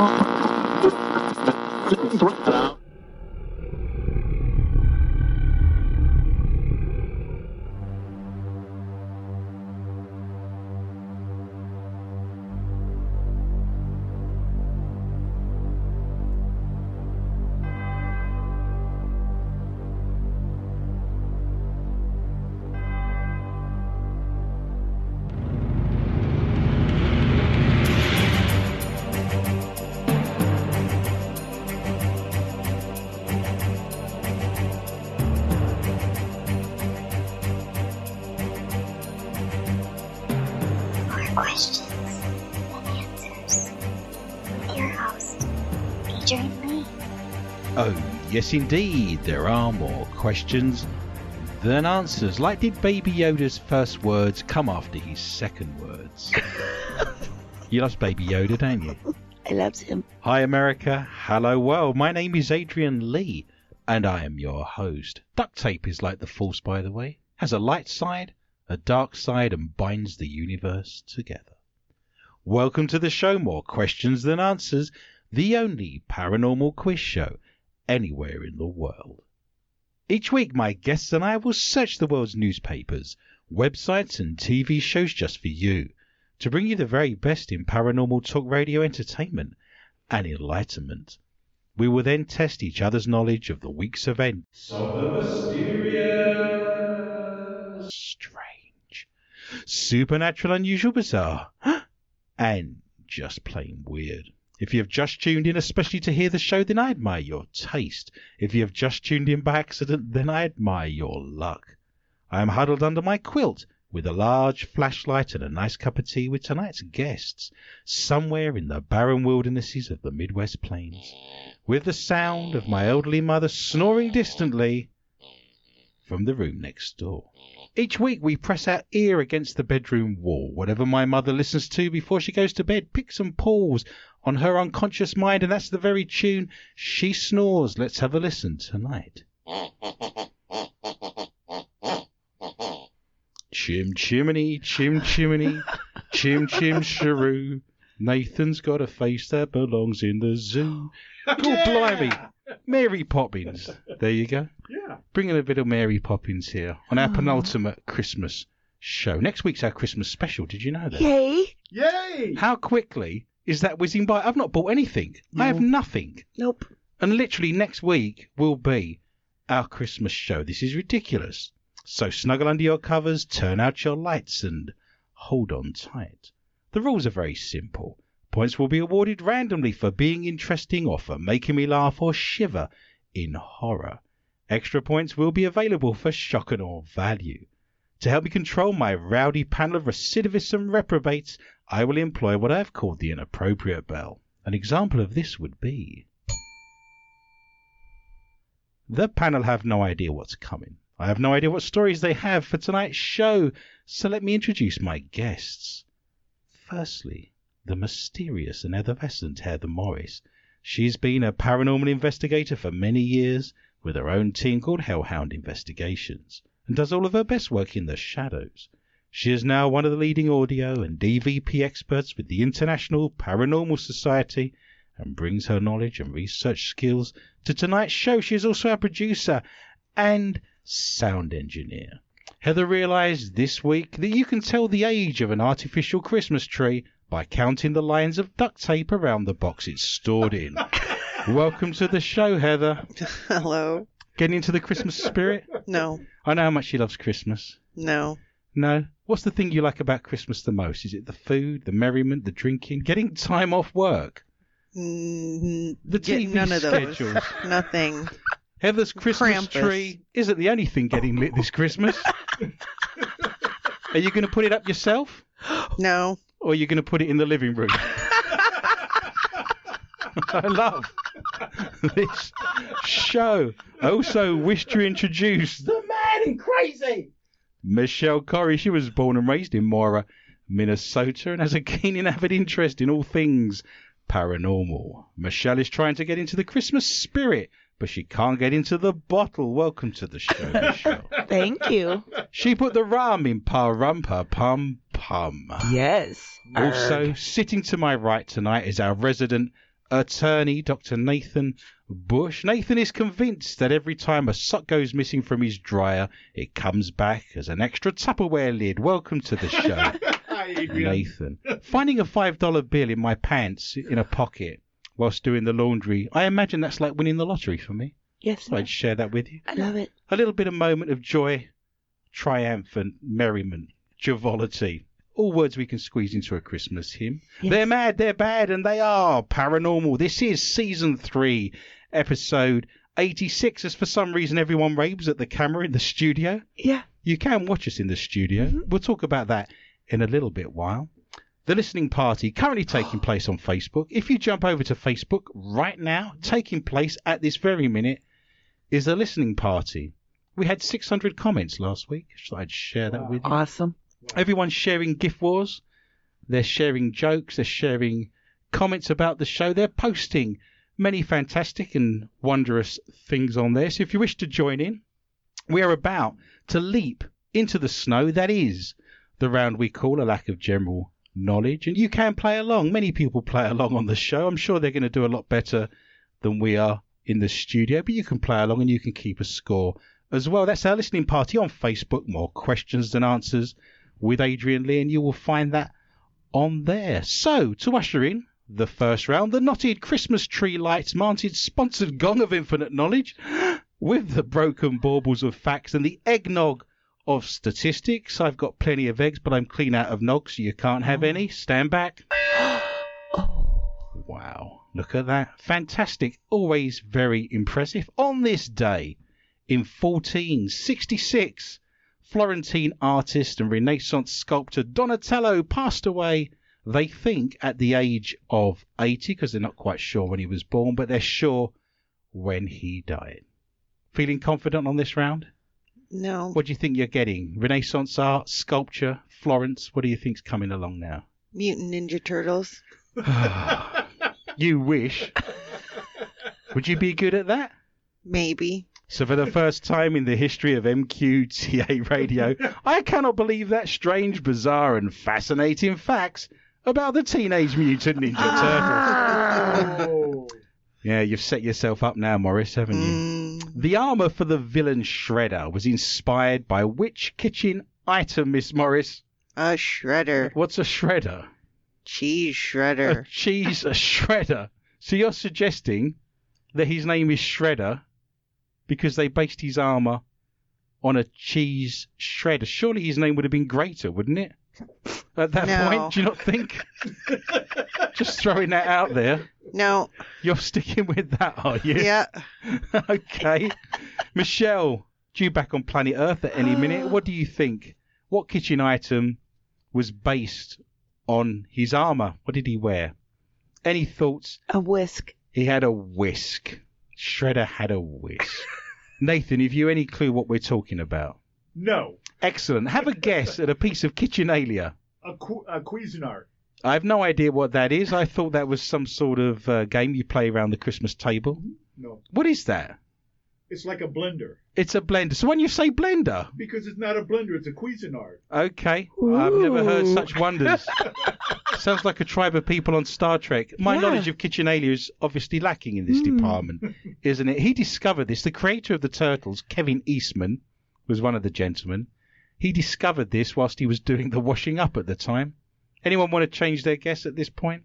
More yes, indeed, there are more questions than answers. Like, did Baby Yoda's first words come after his second words? you love Baby Yoda, don't you? I loves him. Hi, America. Hello, world. My name is Adrian Lee, and I am your host. Duct tape is like the Force, by the way. Has a light side, a dark side, and binds the universe together. Welcome to the show. More questions than answers. The only paranormal quiz show anywhere in the world. Each week, my guests and I will search the world's newspapers, websites, and TV shows just for you to bring you the very best in paranormal talk radio entertainment and enlightenment. We will then test each other's knowledge of the week's events the mysterious, strange, supernatural, unusual, bizarre, and just plain weird. If you have just tuned in, especially to hear the show, then I admire your taste. If you have just tuned in by accident, then I admire your luck. I am huddled under my quilt with a large flashlight and a nice cup of tea with tonight's guests, somewhere in the barren wildernesses of the Midwest Plains, with the sound of my elderly mother snoring distantly from the room next door. Each week we press our ear against the bedroom wall. Whatever my mother listens to before she goes to bed picks and pulls on her unconscious mind, and that's the very tune she snores. Let's have a listen tonight. Chim chimney, chim chimney, chim chim shrew. Nathan's got a face that belongs in the zoo. God blimey. Mary Poppins. There you go. Yeah. Bringing a bit of Mary Poppins here on our ah. penultimate Christmas show. Next week's our Christmas special. Did you know that? Yay! Yay! How quickly is that whizzing by? I've not bought anything. I have nothing. Nope. And literally next week will be our Christmas show. This is ridiculous. So snuggle under your covers, turn out your lights, and hold on tight. The rules are very simple. Points will be awarded randomly for being interesting or for making me laugh or shiver in horror. Extra points will be available for shock and awe value. To help me control my rowdy panel of recidivists and reprobates, I will employ what I have called the inappropriate bell. An example of this would be. The panel have no idea what's coming. I have no idea what stories they have for tonight's show, so let me introduce my guests. Firstly, the mysterious and effervescent Heather Morris. She's been a paranormal investigator for many years with her own team called Hellhound Investigations and does all of her best work in the shadows. She is now one of the leading audio and EVP experts with the International Paranormal Society and brings her knowledge and research skills to tonight's show. She is also our producer and sound engineer. Heather realized this week that you can tell the age of an artificial Christmas tree by counting the lines of duct tape around the box it's stored in. Welcome to the show, Heather. Hello. Getting into the Christmas spirit? No. I know how much she loves Christmas. No. No? What's the thing you like about Christmas the most? Is it the food, the merriment, the drinking, getting time off work? Mm, The get TV none of those. schedules. Nothing. Heather's Christmas Krampus. tree isn't the only thing getting lit this Christmas. are you going to put it up yourself? No. Or you're you going to put it in the living room? I love this show. I also wish to introduce the man in crazy, Michelle Corrie. She was born and raised in Mora, Minnesota, and has a keen and avid interest in all things paranormal. Michelle is trying to get into the Christmas spirit, but she can't get into the bottle. Welcome to the show, Michelle. Thank you. She put the rum in pa rum pa pum pum. Yes. Also, sitting to my right tonight is our resident attorney Dr. Nathan Bush. Nathan is convinced that every time a sock goes missing from his dryer, it comes back as an extra Tupperware lid. Welcome to the show, Nathan. Finding a $5 bill in my pants in a pocket whilst doing the laundry, I imagine that's like winning the lottery for me. Yes, I'd share that with you. I love it. A little bit of moment of joy, triumphant merriment, joviality. All words we can squeeze into a Christmas hymn. Yes. They're mad, they're bad, and they are paranormal. This is season three, episode 86. As for some reason everyone raves at the camera in the studio. Yeah. You can watch us in the studio. Mm-hmm. We'll talk about that in a little bit while. The listening party currently taking place on Facebook. If you jump over to Facebook right now, taking place at this very minute is a listening party. We had 600 comments last week, so I'd share that with you. Awesome. Everyone's sharing gift wars. They're sharing jokes. They're sharing comments about the show. They're posting many fantastic and wondrous things on there. So if you wish to join in, we are about to leap into the snow. That is the round we call a lack of general knowledge. And you can play along. Many people play along on the show. I'm sure they're going to do a lot better than we are in the studio, but you can play along and you can keep a score as well. That's our listening party on Facebook. More questions than answers with Adrian Lee, and you will find that on there. So, to usher in the first round, the knotted Christmas tree lights mounted sponsored gong of infinite knowledge with the broken baubles of facts and the eggnog of statistics. I've got plenty of eggs, but I'm clean out of nog, so you can't have any. Stand back. Wow, look at that. Fantastic. Always very impressive. On this day in 1466, Florentine artist and Renaissance sculptor Donatello passed away, they think, at the age of 80, because they're not quite sure when he was born, but they're sure when he died. Feeling confident on this round? No. What do you think you're getting? Renaissance art, sculpture, Florence? What do you think's coming along now? Mutant Ninja Turtles. you wish. Would you be good at that? Maybe. So, for the first time in the history of MQTA radio, I cannot believe that strange, bizarre, and fascinating facts about the Teenage Mutant Ninja Turtles. Oh. Yeah, you've set yourself up now, Morris, haven't you? Mm, The armour for the villain Shredder was inspired by which kitchen item, Miss Morris? a shredder. What's a shredder? Cheese A shredder. cheese a shredder. So you're suggesting that his name is Shredder because they based his armour on a cheese shredder. Surely his name would have been Greater, wouldn't it? At that No. point, do you not think? Just throwing that out there. No. You're sticking with that, are you? Yeah. okay. Michelle, due back on planet Earth at any minute. What do you think? What kitchen item was based on his armour? What did he wear? Any thoughts? A whisk. He had a whisk. Shredder had a whisk. Nathan, have you any clue what we're talking about? No. Excellent. Have a guess at a piece of kitchenalia. A, Cu- a Cuisinart. I have no idea what that is. I thought that was some sort of uh, game you play around the Christmas table. No. What is that? It's like a blender. It's a blender. So when you say blender, Because it's not a blender, it's a Cuisinart. okay, I've never heard such wonders. Sounds like a tribe of people on Star Trek. My Yeah. knowledge of kitchenalia is obviously lacking in this Hmm. department, isn't it? He discovered this. The creator of the Turtles, Kevin Eastman, was one of the gentlemen. He discovered this whilst he was doing the washing up at the time. Anyone want to change their guess at this point?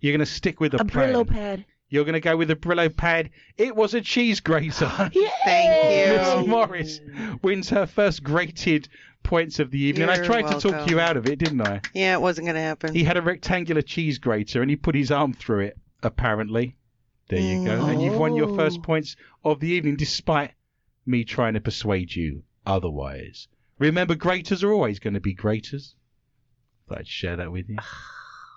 You're going to stick with the A plan. Brillo pad. You're going to go with a Brillo pad. It was a cheese grater. Thank you. Miss. Morris wins her first grated points of the evening. I You're tried to talk you out of it, didn't I? Yeah, it wasn't going to happen. He had a rectangular cheese grater and he put his arm through it, apparently. There you go. And you've won your mm. first Oh. points of the evening despite me trying to persuade you otherwise. Remember, graters are always going to be graters. Thought I'd share that with you.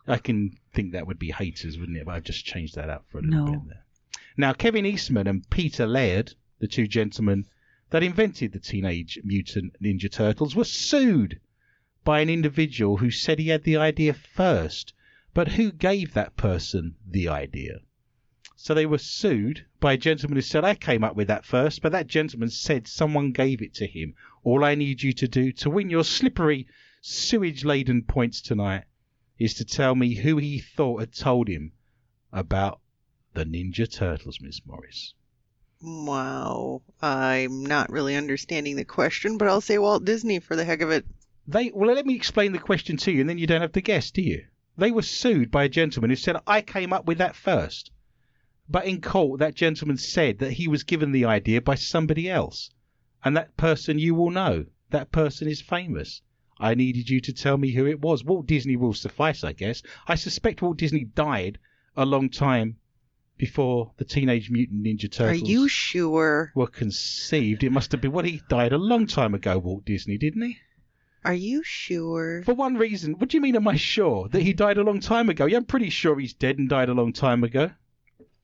I can think that would be haters, wouldn't it? But I've just changed that up for a little No. bit there. Now, Kevin Eastman and Peter Laird, the two gentlemen that invented the Teenage Mutant Ninja Turtles, were sued by an individual who said he had the idea first, but who gave that person the idea? So they were sued by a gentleman who said, I came up with that first, but that gentleman said someone gave it to him. All I need you to do to win your slippery, sewage laden points tonight is to tell me who he thought had told him about the Ninja Turtles, Miss Morris? Wow. I'm not really understanding the question, but I'll say Walt Disney for the heck of it. They well, let me explain the question to you, and then you don't have to guess, do you? They were sued by a gentleman who said I came up with that first. But in court, that gentleman said that he was given the idea by somebody else, and that person you will know. That person is famous. I needed you to tell me who it was. Walt Disney will suffice, I guess. I suspect Walt Disney died a long time before the Teenage Mutant Ninja Turtles. Are you sure? were conceived. It must have been. Well, he died a long time ago, Walt Disney, didn't he? Are you sure? For one reason. What do you mean, am I sure? That he died a long time ago? Yeah, I'm pretty sure he's dead and died a long time ago.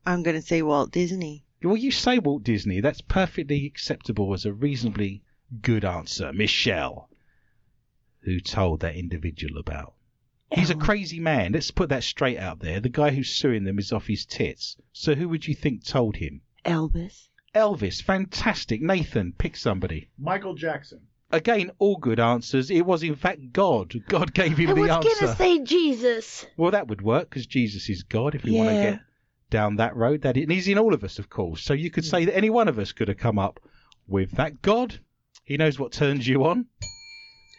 I'm going to say Walt Disney. Well, you say Walt Disney. That's perfectly acceptable as a reasonably good answer. Michelle, who told that individual about. He's a crazy man. Let's put that straight out there. The guy who's suing them is off his tits. So who would you think told him? Elvis. Elvis. Fantastic. Nathan, pick somebody. Michael Jackson. Again, all good answers. It was in fact God. God gave him I the was answer. gonna say Jesus. Well, that would work because Jesus is God. If we want to Yeah. get down that road, that and he's in all of us, of course. So you could say that any one of us could have come up with that. God, He knows what turns you on.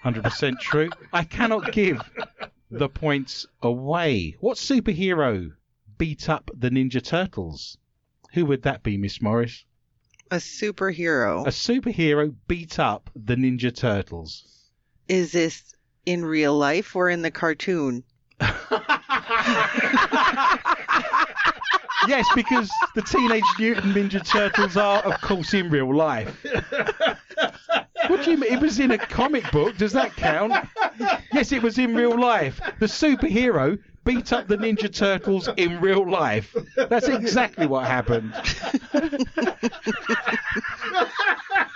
Hundred percent true. I cannot give the points away. What superhero beat up the Ninja Turtles? Who would that be, Miss Morris? A superhero. A superhero beat up the Ninja Turtles. Is this in real life or in the cartoon? Yes, because the Teenage Mutant Ninja Turtles are, of course, in real life. What do you mean? It was in a comic book. Does that count? Yes, it was in real life. The superhero beat up the Ninja Turtles in real life. That's exactly what happened.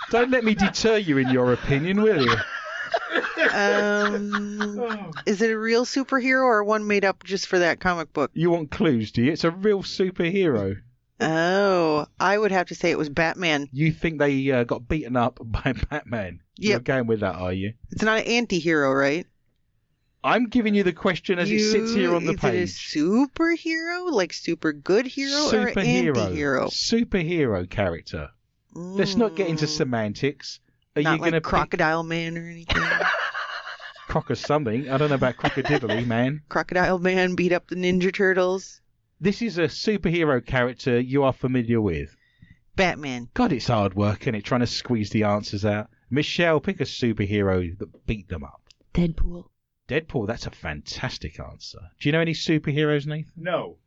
Don't let me deter you in your opinion, will you? Um, is it a real superhero or one made up just for that comic book? You want clues, do you? It's a real superhero. Oh, I would have to say it was Batman. You think they uh, got beaten up by Batman? You're going with that, are you? It's not an anti-hero, right? I'm giving you the question as it sits here on the is page. it a superhero, like super good hero, or an anti-hero? Superhero character. Let's not get into Mm, semantics. Are Not you going to like Crocodile Man or anything. croc or something? I don't know about crocodiddly, man. Crocodile Man beat up the Ninja Turtles. This is a superhero character you are familiar with. Batman. God, it's hard work, isn't it? Trying to squeeze the answers out. Michelle, pick a superhero that beat them up. Deadpool. Deadpool, that's a fantastic answer. Do you know any superheroes, Nathan? no.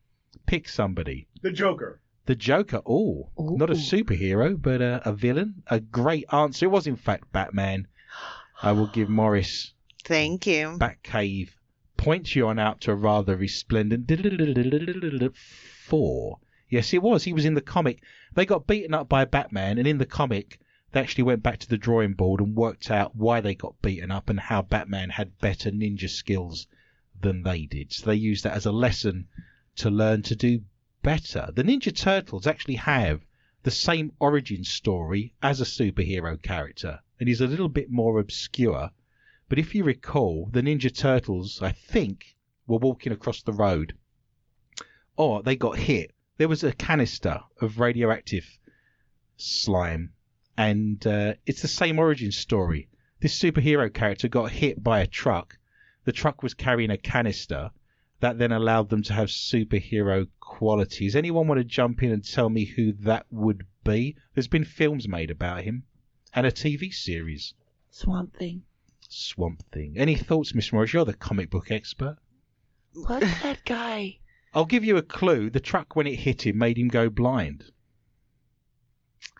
Pick somebody. The Joker. The Joker, oh, not a superhero, but a, a villain. A great answer. It was, in fact, Batman. I will give Morris Thank you. Batcave points you on out to a rather resplendent four. Yes, it was. He was in the comic. They got beaten up by Batman, and in the comic, they actually went back to the drawing board and worked out why they got beaten up and how Batman had better ninja skills than they did. So they used that as a lesson to learn to do better. The Ninja Turtles actually have the same origin story as a superhero character, and he's a little bit more obscure. But if you recall, the Ninja Turtles, I think, were walking across the road, or they got hit. There was a canister of radioactive slime, and uh, it's the same origin story. This superhero character got hit by a truck. The truck was carrying a canister that then allowed them to have superhero qualities. Anyone want to jump in and tell me who that would be? There's been films made about him and a TV series. Swamp Thing. Swamp Thing. Any thoughts, Miss Morris? You're the comic book expert. What's that guy? I'll give you a clue. The truck, when it hit him, made him go blind.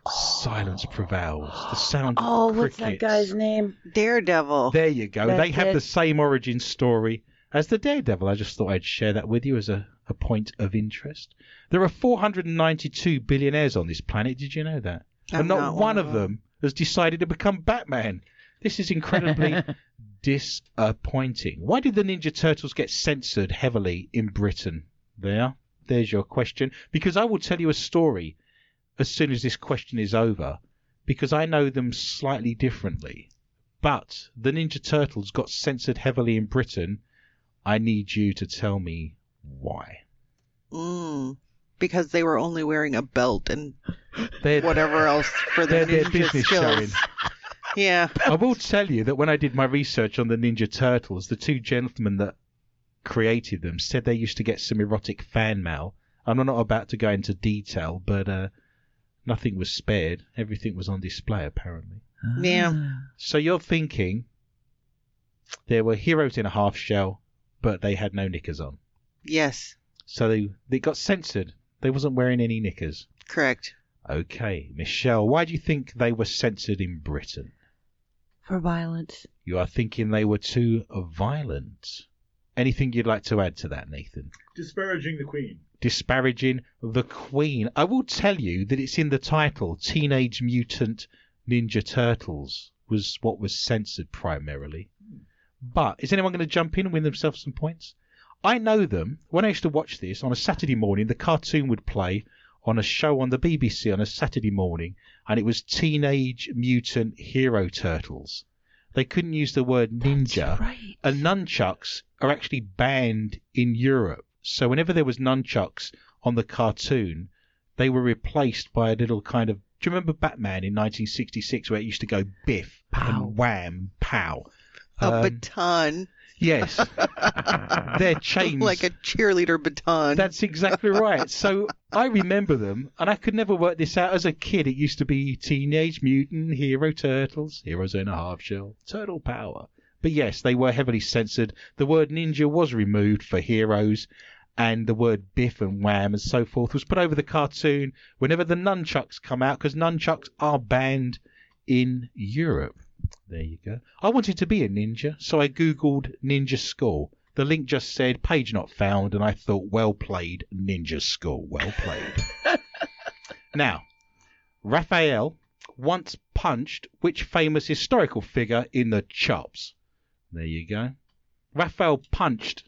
Oh. Silence prevails. The sound of Oh, what's that crickets. guy's name? Daredevil. There you go. That's they have it. the same origin story as the Daredevil. I just thought I'd share that with you as a, a point of interest. There are 492 billionaires on this planet. Did you know that? I'm and not, not one of them has decided to become Batman. This is incredibly disappointing. Why did the Ninja Turtles get censored heavily in Britain? There, there's your question. Because I will tell you a story as soon as this question is over, because I know them slightly differently. But the Ninja Turtles got censored heavily in Britain. I need you to tell me why. Mm. because they were only wearing a belt and They're, whatever else for their they're, they're ninja business skills. showing. Yeah. I will tell you that when I did my research on the Ninja Turtles, the two gentlemen that created them said they used to get some erotic fan mail. I'm not about to go into detail, but uh, nothing was spared. Everything was on display, apparently. Yeah. So you're thinking there were heroes in a half shell, but they had no knickers on. Yes. So they, they got censored. They wasn't wearing any knickers. Correct. Okay, Michelle, why do you think they were censored in Britain? For violence. You are thinking they were too violent. Anything you'd like to add to that, Nathan? Disparaging the queen. Disparaging the Queen. I will tell you that it's in the title. Teenage Mutant Ninja Turtles was what was censored primarily. But is anyone going to jump in and win themselves some points? I know them. When I used to watch this on a Saturday morning, the cartoon would play on a show on the BBC on a Saturday morning, and it was Teenage Mutant Hero Turtles. They couldn't use the word ninja right. and nunchucks are actually banned in Europe. So whenever there was nunchucks on the cartoon, they were replaced by a little kind of. Do you remember Batman in 1966 where it used to go biff Pow. and wham, pow? A Um, baton. Yes, they're chains. Like a cheerleader baton. That's exactly right. So I remember them, and I could never work this out. As a kid, it used to be Teenage Mutant Hero Turtles, Heroes in a Half Shell, Turtle Power. But yes, they were heavily censored. The word ninja was removed for heroes, and the word biff and wham and so forth was put over the cartoon whenever the nunchucks come out, because nunchucks are banned in Europe. There you go. I wanted to be a ninja, so I googled ninja school. The link just said page not found, and I thought, well played, ninja school. Well played. now, Raphael once punched which famous historical figure in the chops? There you go. Raphael punched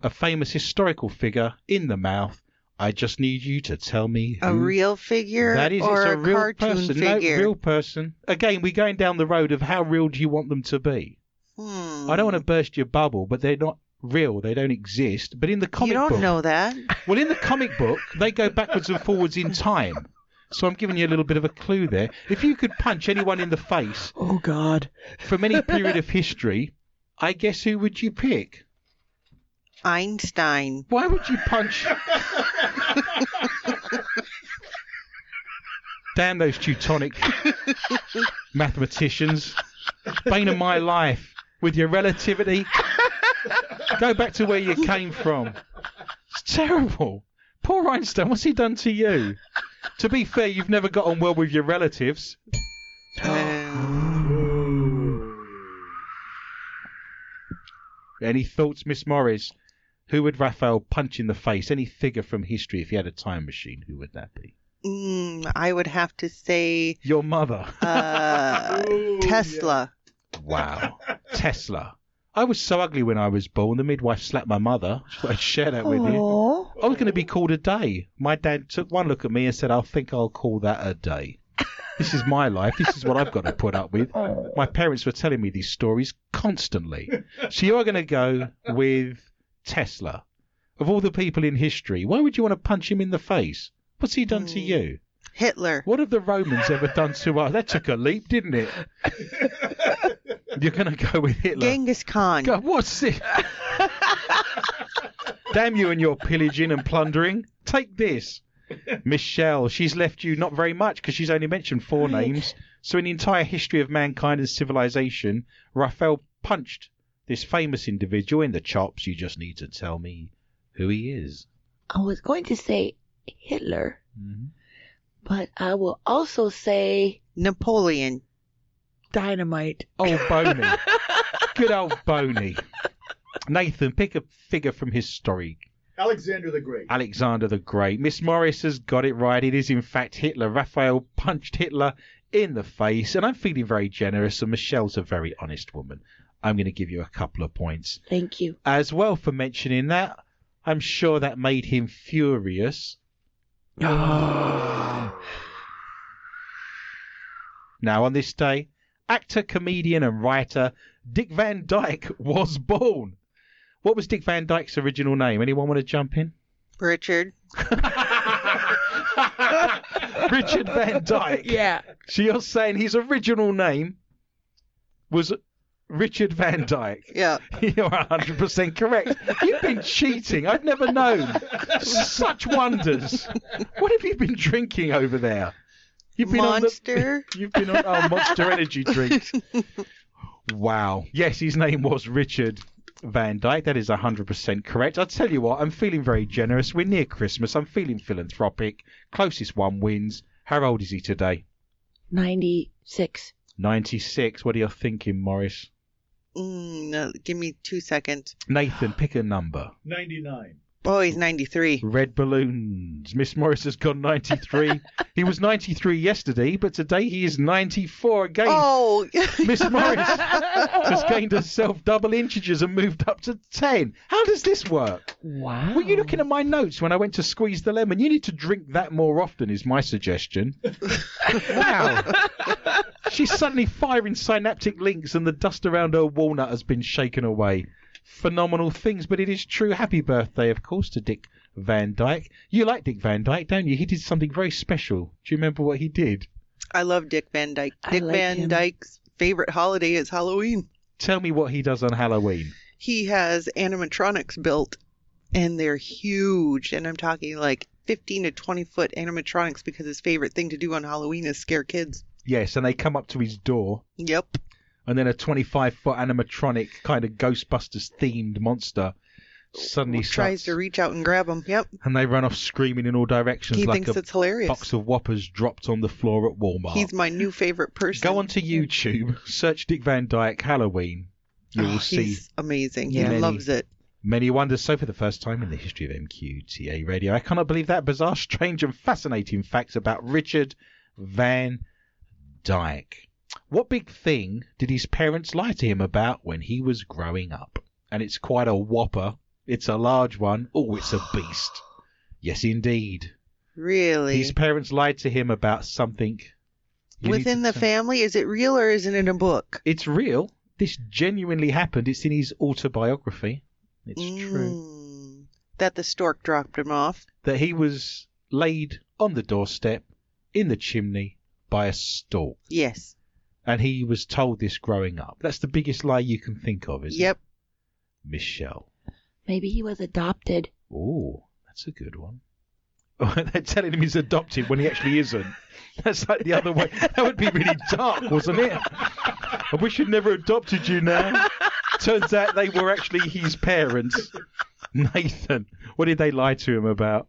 a famous historical figure in the mouth. I just need you to tell me a real figure that is, or it's a, a, real cartoon person. figure? No, real person. Again, we're going down the road of how real do you want them to be? Hmm. I don't want to burst your bubble, but they're not real. They don't exist. But in the comic You don't book, know that. well, in the comic book, they go backwards and forwards in time. So I'm giving you a little bit of a clue there. If you could punch anyone in the face Oh God. from any period of history, I guess who would you pick? Einstein. Why would you punch? Damn those Teutonic mathematicians. Bane of my life. With your relativity. Go back to where you came from. It's terrible. Poor Einstein, what's he done to you? To be fair, you've never got on well with your relatives. Any thoughts, Miss Morris? Who would Raphael punch in the face? Any figure from history if he had a time machine? Who would that be? mm, I would have to say Your mother. uh, Ooh, Tesla. Wow. Tesla. I was so ugly when I was born. The midwife slapped my mother. I'd share that with you. Oh. I was going to be called a day. My dad took one look at me and said, I think I'll call that a day. This is my life. This is what I've got to put up with. My parents were telling me these stories constantly. So you're going to go with Tesla. Of all the people in history, why would you want to punch him in the face? What's he done to Hmm. you? Hitler. What have the Romans ever done to us? That took a leap, didn't it? You're going to go with Hitler. Genghis Khan. God, what's this? Damn you and your pillaging and plundering. Take this. Michelle, she's left you not very much because she's only mentioned four names. So, in the entire history of mankind and civilization, Raphael punched this famous individual in the chops. You just need to tell me who he is. I was going to say Hitler, Mhm. but I will also say Napoleon. dynamite. Old Boney. Good old Boney. Nathan, pick a figure from his story. Alexander the Great. Alexander the Great. Miss Morris has got it right. It is, in fact, Hitler. Raphael punched Hitler in the face, and I'm feeling very generous, and Michelle's a very honest woman. I'm going to give you a couple of points Thank you. as well for mentioning that. I'm sure that made him furious. Now, on this day, actor, comedian, and writer Dick Van Dyke was born. What was Dick Van Dyke's original name? Anyone want to jump in? Richard. Richard Van Dyke. Yeah. So you're saying his original name was Richard Van Dyke? Yeah. You're 100% correct. You've been cheating. I've never known. Such wonders. What have you been drinking over there? You've been Monster. On the, you've been on oh, Monster Energy drink. Wow. Yes, his name was Richard Van Dyke. That is 100% correct. I'll tell you what, I'm feeling very generous. We're near Christmas. I'm feeling philanthropic. Closest one wins. How old is he today? 96. 96. What are you thinking, Morris? Mm, no, give me two seconds. Nathan, pick a number. 99. Oh, he's 93. Red balloons. Miss Morris has gone 93. he was 93 yesterday, but today he is 94 again. Oh, Miss Morris has gained herself double integers and moved up to 10. How does this work? Wow. Were you looking at my notes when I went to squeeze the lemon? You need to drink that more often, is my suggestion. wow. She's suddenly firing synaptic links and the dust around her walnut has been shaken away. Phenomenal things, but it is true. Happy birthday, of course, to Dick Van Dyke. You like Dick Van Dyke, don't you? He did something very special. Do you remember what he did? I love Dick Van Dyke. I Dick like Van him. Dyke's favorite holiday is Halloween. Tell me what he does on Halloween. He has animatronics built, and they're huge. And I'm talking like 15 to 20 foot animatronics because his favorite thing to do on Halloween is scare kids. Yes, and they come up to his door, Yep. and then a 25 foot animatronic, kind of Ghostbusters themed monster suddenly tries to reach out and grab him. Yep. and they run off screaming in all directions He like thinks a it's hilarious. box of whoppers dropped on the floor at Walmart. He's my new favorite person. Go onto YouTube, search Dick Van Dyke Halloween. You ah, will Oh, see He's amazing. Yeah. He loves it. many wonders. So, for the first time in the history of MQTA radio, I cannot believe that bizarre, strange, and fascinating facts about Richard Van Dyke. What big thing did his parents lie to him about when he was growing up? And it's quite a whopper. It's a large one. Oh, it's a beast. Yes, indeed. Really. His parents lied to him about something. You Within the family, is it real or is it in a book? It's real. This genuinely happened. It's in his autobiography. It's true. Mm. That the stork dropped him off. That he was laid on the doorstep in the chimney by a stork. Yes. And he was told this growing up. That's the biggest lie you can think of, isn't Yep. it? Yep. Michelle. Maybe he was adopted. Oh, that's a good one. They're telling him he's adopted when he actually isn't. That's like the other way. That would be really dark, wasn't it? I wish I'd never adopted you now. Turns out they were actually his parents. Nathan, what did they lie to him about?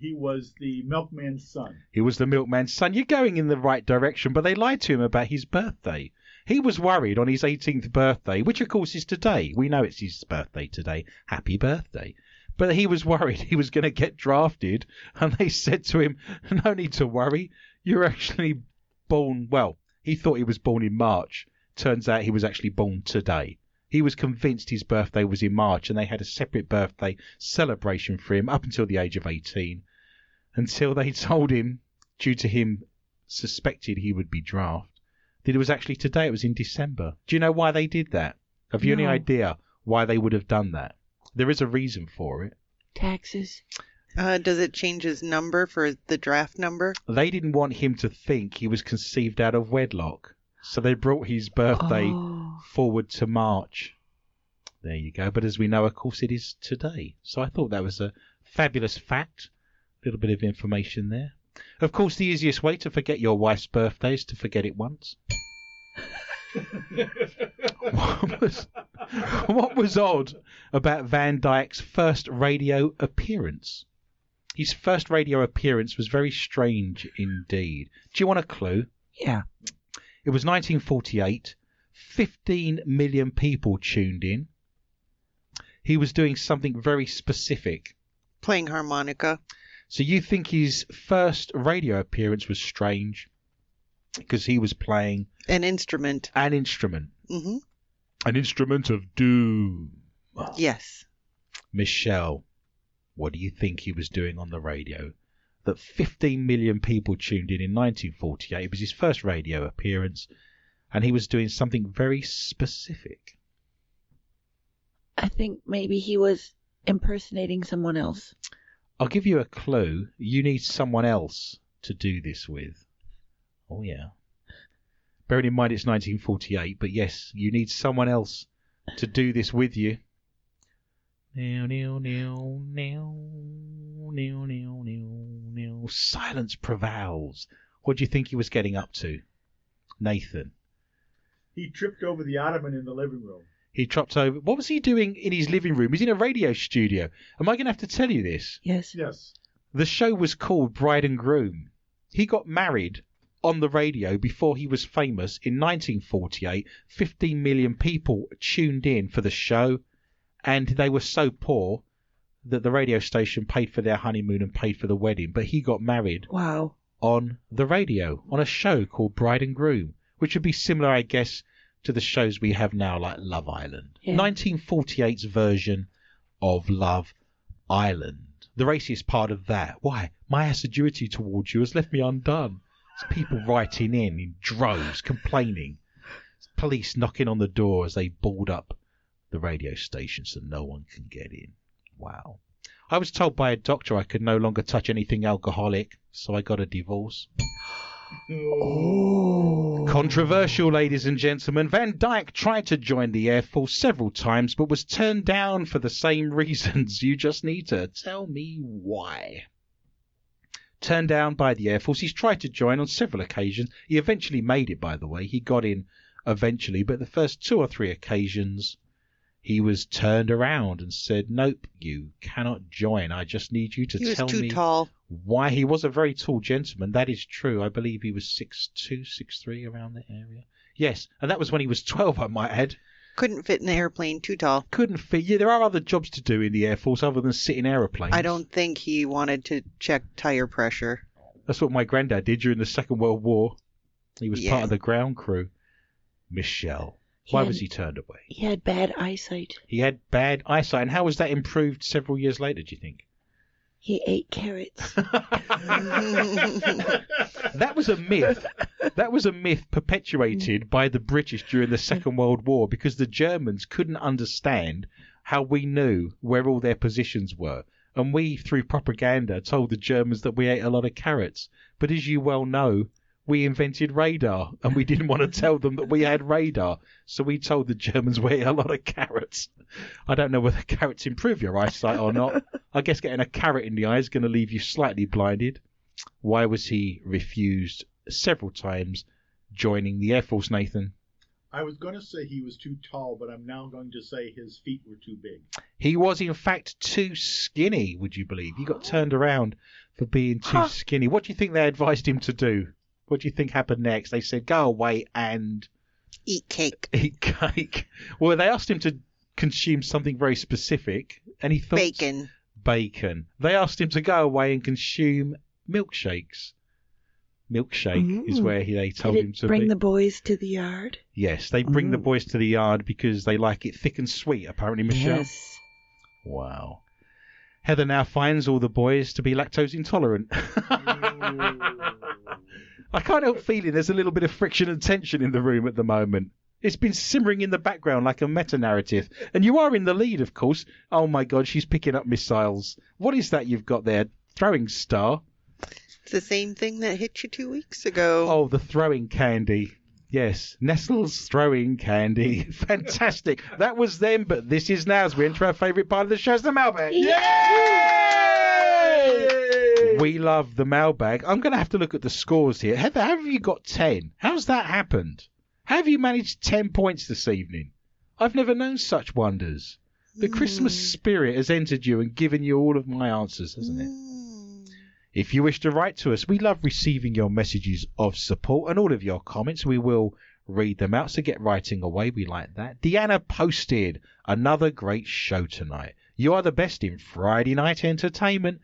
He was the milkman's son. He was the milkman's son. You're going in the right direction, but they lied to him about his birthday. He was worried on his 18th birthday, which of course is today. We know it's his birthday today. Happy birthday. But he was worried he was going to get drafted, and they said to him, No need to worry. You're actually born. Well, he thought he was born in March. Turns out he was actually born today. He was convinced his birthday was in March, and they had a separate birthday celebration for him up until the age of 18 until they told him, due to him suspected he would be drafted, that it was actually today. It was in December. Do you know why they did that? Have you any idea why they would have done that? There is a reason for it. Taxes. Uh, does it change his number for the draft number? They didn't want him to think he was conceived out of wedlock, so they brought his birthday Oh. forward to March. There you go. But as we know, of course, it is today. So I thought that was a fabulous fact. A little bit of information there. Of course, the easiest way to forget your wife's birthday is to forget it once. what, was, what was odd about Van Dyke's first radio appearance? His first radio appearance was very strange indeed. Do you want a clue? Yeah. It was 1948. 15 million people tuned in. He was doing something very specific. Playing harmonica. So you think his first radio appearance was strange because he was playing An instrument. an instrument, hmm an instrument of doom. Yes. Michelle, what do you think he was doing on the radio? That 15 million people tuned in in 1948. It was his first radio appearance, and he was doing something very specific. I think maybe he was impersonating someone else. I'll give you a clue. You need someone else to do this with. Oh, yeah. Bearing in mind it's 1948, but yes, you need someone else to do this with you. Now, now, now, now, now, now, now, now. Silence prevails. What do you think he was getting up to? Nathan. He tripped over the ottoman in the living room. He tripped over. What was he doing in his living room? He's in a radio studio. Am I going to have to tell you this? Yes. Yes. The show was called Bride and Groom. He got married on the radio before he was famous in 1948. 15 million people tuned in for the show, and they were so poor that the radio station paid for their honeymoon and paid for the wedding. But he got married Wow. on the radio on a show called Bride and Groom, which would be similar, I guess, to the shows we have now, like Love Island. Yeah. 1948's version of Love Island. The raciest part of that. Why? My assiduity towards you has left me undone. It's people writing in in droves, complaining. It's Police knocking on the door as they board up the radio station so no one can get in. Wow. I was told by a doctor I could no longer touch anything alcoholic, so I got a divorce. Controversial, ladies and gentlemen. Van Dyke tried to join the Air Force several times, but was turned down for the same reasons. You just need to tell me why. Turned down by the Air Force. He's tried to join on several occasions. He eventually made it, by the way. He got in eventually, but the first two or three occasions, he was turned around and said, Nope, you cannot join. I just need you to He was tell too me tall. why he was a very tall gentleman. That is true. I believe he was six two, six three around that area. Yes, and that was when he was 12, I might add. Couldn't fit in the airplane. Too tall. Couldn't fit. Yeah, there are other jobs to do in the Air Force other than sit in aeroplanes. I don't think he wanted to check tire pressure. That's what my granddad did during the Second World War. He was part of the ground crew. Michelle. Why He was he turned away? He had bad eyesight. He had bad eyesight. And how was that improved several years later, do you think? He ate carrots. That was a myth. That was a myth perpetuated by the British during the Second World War because the Germans couldn't understand how we knew where all their positions were. And we, through propaganda, told the Germans that we ate a lot of carrots. But as you well know, we invented radar and we didn't want to tell them that we had radar. So we told the Germans we ate a lot of carrots. I don't know whether carrots improve your eyesight or not. I guess getting a carrot in the eye is going to leave you slightly blinded. Why was he refused several times joining the Air Force, Nathan? I was going to say he was too tall, but I'm now going to say his feet were too big. He was, in fact, too skinny, would you believe? He got turned around for being too Huh. skinny. What do you think they advised him to do? What do you think happened next? They said, go away and Eat cake. eat cake. Well, they asked him to consume something very specific, and he thought Bacon. bacon. They asked him to go away and consume milkshakes. Milkshake is Mm. where he, they told Did him to bring be. the boys to the yard? Yes, they bring the Mm. boys to the yard because they like it thick and sweet. Apparently, Michelle. Yes. Wow. Heather now finds all the boys to be lactose intolerant. I can't help feeling there's a little bit of friction and tension in the room at the moment. It's been simmering in the background like a meta narrative. And you are in the lead, of course. Oh my god, she's picking up missiles. What is that you've got there? Throwing star? It's the same thing that hit you two weeks ago. Oh, the throwing candy. Yes, Nestle's throwing candy. Fantastic. That was them, but this is now as we enter our favourite part of the show, it's the mailbag. We love the mailbag. I'm going to have to look at the scores here. Heather, how have you got 10? How's that happened? How have you managed 10 points this evening? I've never known such wonders. The Christmas spirit has entered you and given you all of my answers, hasn't it? Mm. If you wish to write to us, we love receiving your messages of support and all of your comments. We will read them out, so get writing away. We like that. Deanna posted another great show tonight. You are the best in Friday night entertainment.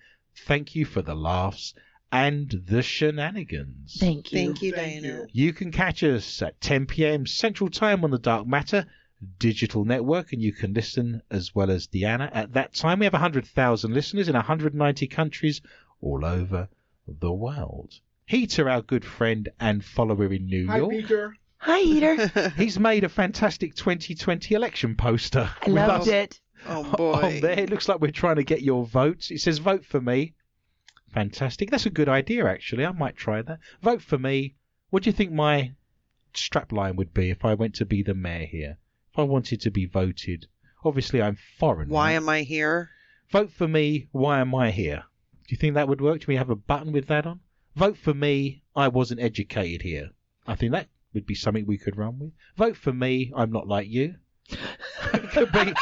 Thank you for the laughs and the shenanigans. Thank you. Thank you, Thank Diana. You can catch us at 10 p.m. Central Time on the Dark Matter digital network, and you can listen as well as Diana At that time, we have 100,000 listeners in 190 countries all over the world. Heater, our good friend and follower in New Hi, York. Peter. Hi, Heater. He's made a fantastic 2020 election poster. I loved us it. Oh On oh, boy. there, it looks like we're trying to get your votes. It says vote for me. Fantastic. That's a good idea, actually. I might try that. Vote for me. What do you think my strapline would be if I went to be the mayor here? If I wanted to be voted? Obviously, I'm foreign. Why right? am I here? Vote for me. Why am I here? Do you think that would work? Do we have a button with that on? Vote for me. I wasn't educated here. I think that would be something we could run with. Vote for me. I'm not like you. could be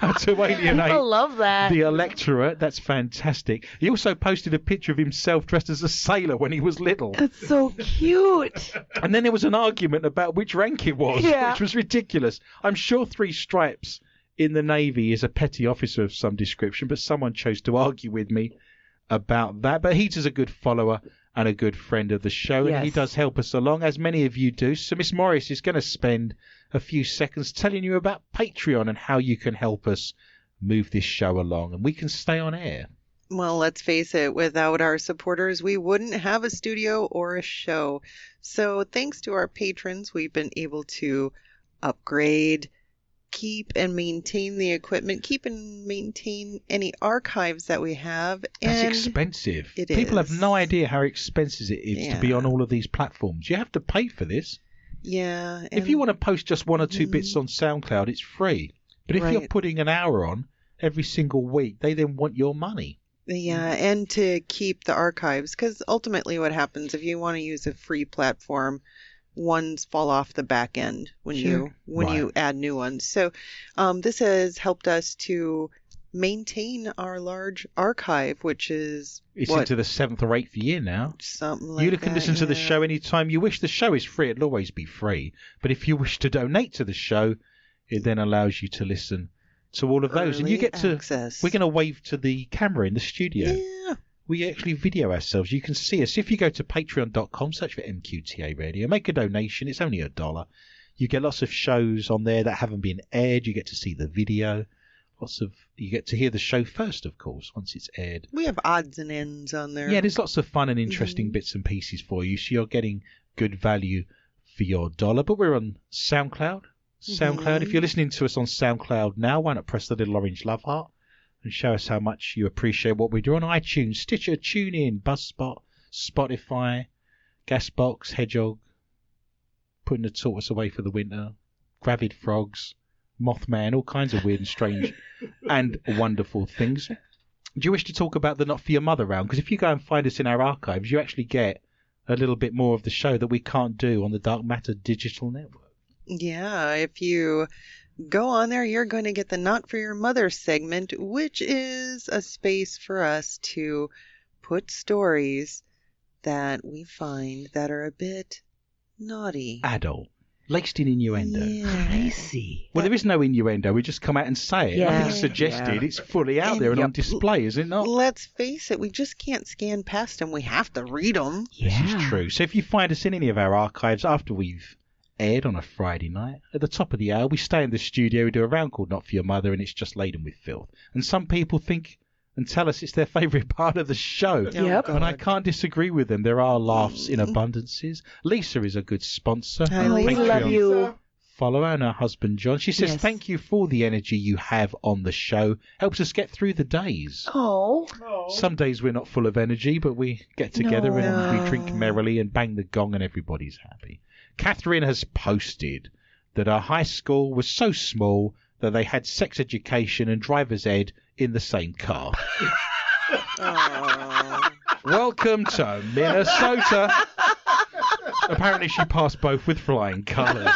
to alienate People love that. the electorate. That's fantastic. He also posted a picture of himself dressed as a sailor when he was little. That's so cute. And then there was an argument about which rank it was, Yeah. which was ridiculous. I'm sure three stripes in the Navy is a petty officer of some description, but someone chose to argue with me about that. But he's a good follower and a good friend of the show, and he does help us along, as many of you do. So Miss Morris is going to spend a few seconds telling you about Patreon and how you can help us move this show along, and we can stay on air. Well, let's face it, without our supporters, we wouldn't have a studio or a show. So, thanks to our patrons, we've been able to upgrade, keep and maintain the equipment, keep and maintain any archives that we have. That's expensive. it People have no idea how expensive it is to be on all of these platforms. You have to pay for this. Yeah, if you want to post just one or two bits Mhm. on SoundCloud, it's free. But if you're putting an hour on every single week, they then want your money. Yeah, and to keep the archives, because ultimately what happens if you want to use a free platform, ones fall off the back end when Sure. you when you add new ones. So um, this has helped us to maintain our large archive, which is It's what into the seventh or eighth year now. something like you can that, listen to the show anytime you wish. The show is free. It'll always be free. But if you wish to donate to the show, it then allows you to listen to all of those. and you Early get to. We're going to wave to the camera in the studio. Yeah. we actually video ourselves. You can see us. If you go to patreon.com, search for MQTA Radio, make a donation. It's only a dollar. You get lots of shows on there that haven't been aired. You get to see the video. Lots of you get to hear the show first, of course, once it's aired. We have odds and ends on there. Yeah, there's lots of fun and interesting Mhm. bits and pieces for you, so you're getting good value for your dollar. But we're on SoundCloud. SoundCloud. If Mhm. you're listening to us on SoundCloud now, why not press the little orange love heart and show us how much you appreciate what we do on iTunes, Stitcher, TuneIn, Buzzsprout, Spotify, Castbox, Hedgehog, putting the tortoise away for the winter, gravid frogs, Mothman, all kinds of weird and strange and wonderful things. Do you wish to talk about the Not For Your Mother round? Because if you go and find us in our archives, you actually get a little bit more of the show that we can't do on the Dark Matter Digital Network. Yeah, if you go on there, you're going to get the Not For Your Mother segment, which is a space for us to put stories that we find that are a bit naughty. Adult, laced in innuendo. Yeah. see. Well, there is no innuendo. We just come out and say it. Yeah. Nothing's suggested. Yeah. It's fully out And- there and on display, is it not? Let's face it, we just can't scan past them. We have to read them. Yeah. This is true. So if you find us in any of our archives after we've aired on a Friday night, at the top of the hour, we stay in the studio, we do a round called Not For Your Mother, and it's just laden with filth. And some people think and tell us it's their favourite part of the show. Oh, yep. And I can't disagree with them. There are laughs in abundances. Lisa is a good sponsor. Hi, Oh, we love you. Lisa. Follow her and her husband John. She says, Yes. Thank you for the energy you have on the show. Helps us get through the days. Oh, Oh. Some days we're not full of energy, but we get together and we drink merrily and bang the gong and everybody's happy. Catherine has posted that her high school was so small that they had sex education and driver's ed in the same car. Welcome to Minnesota. Apparently she passed both with flying colours.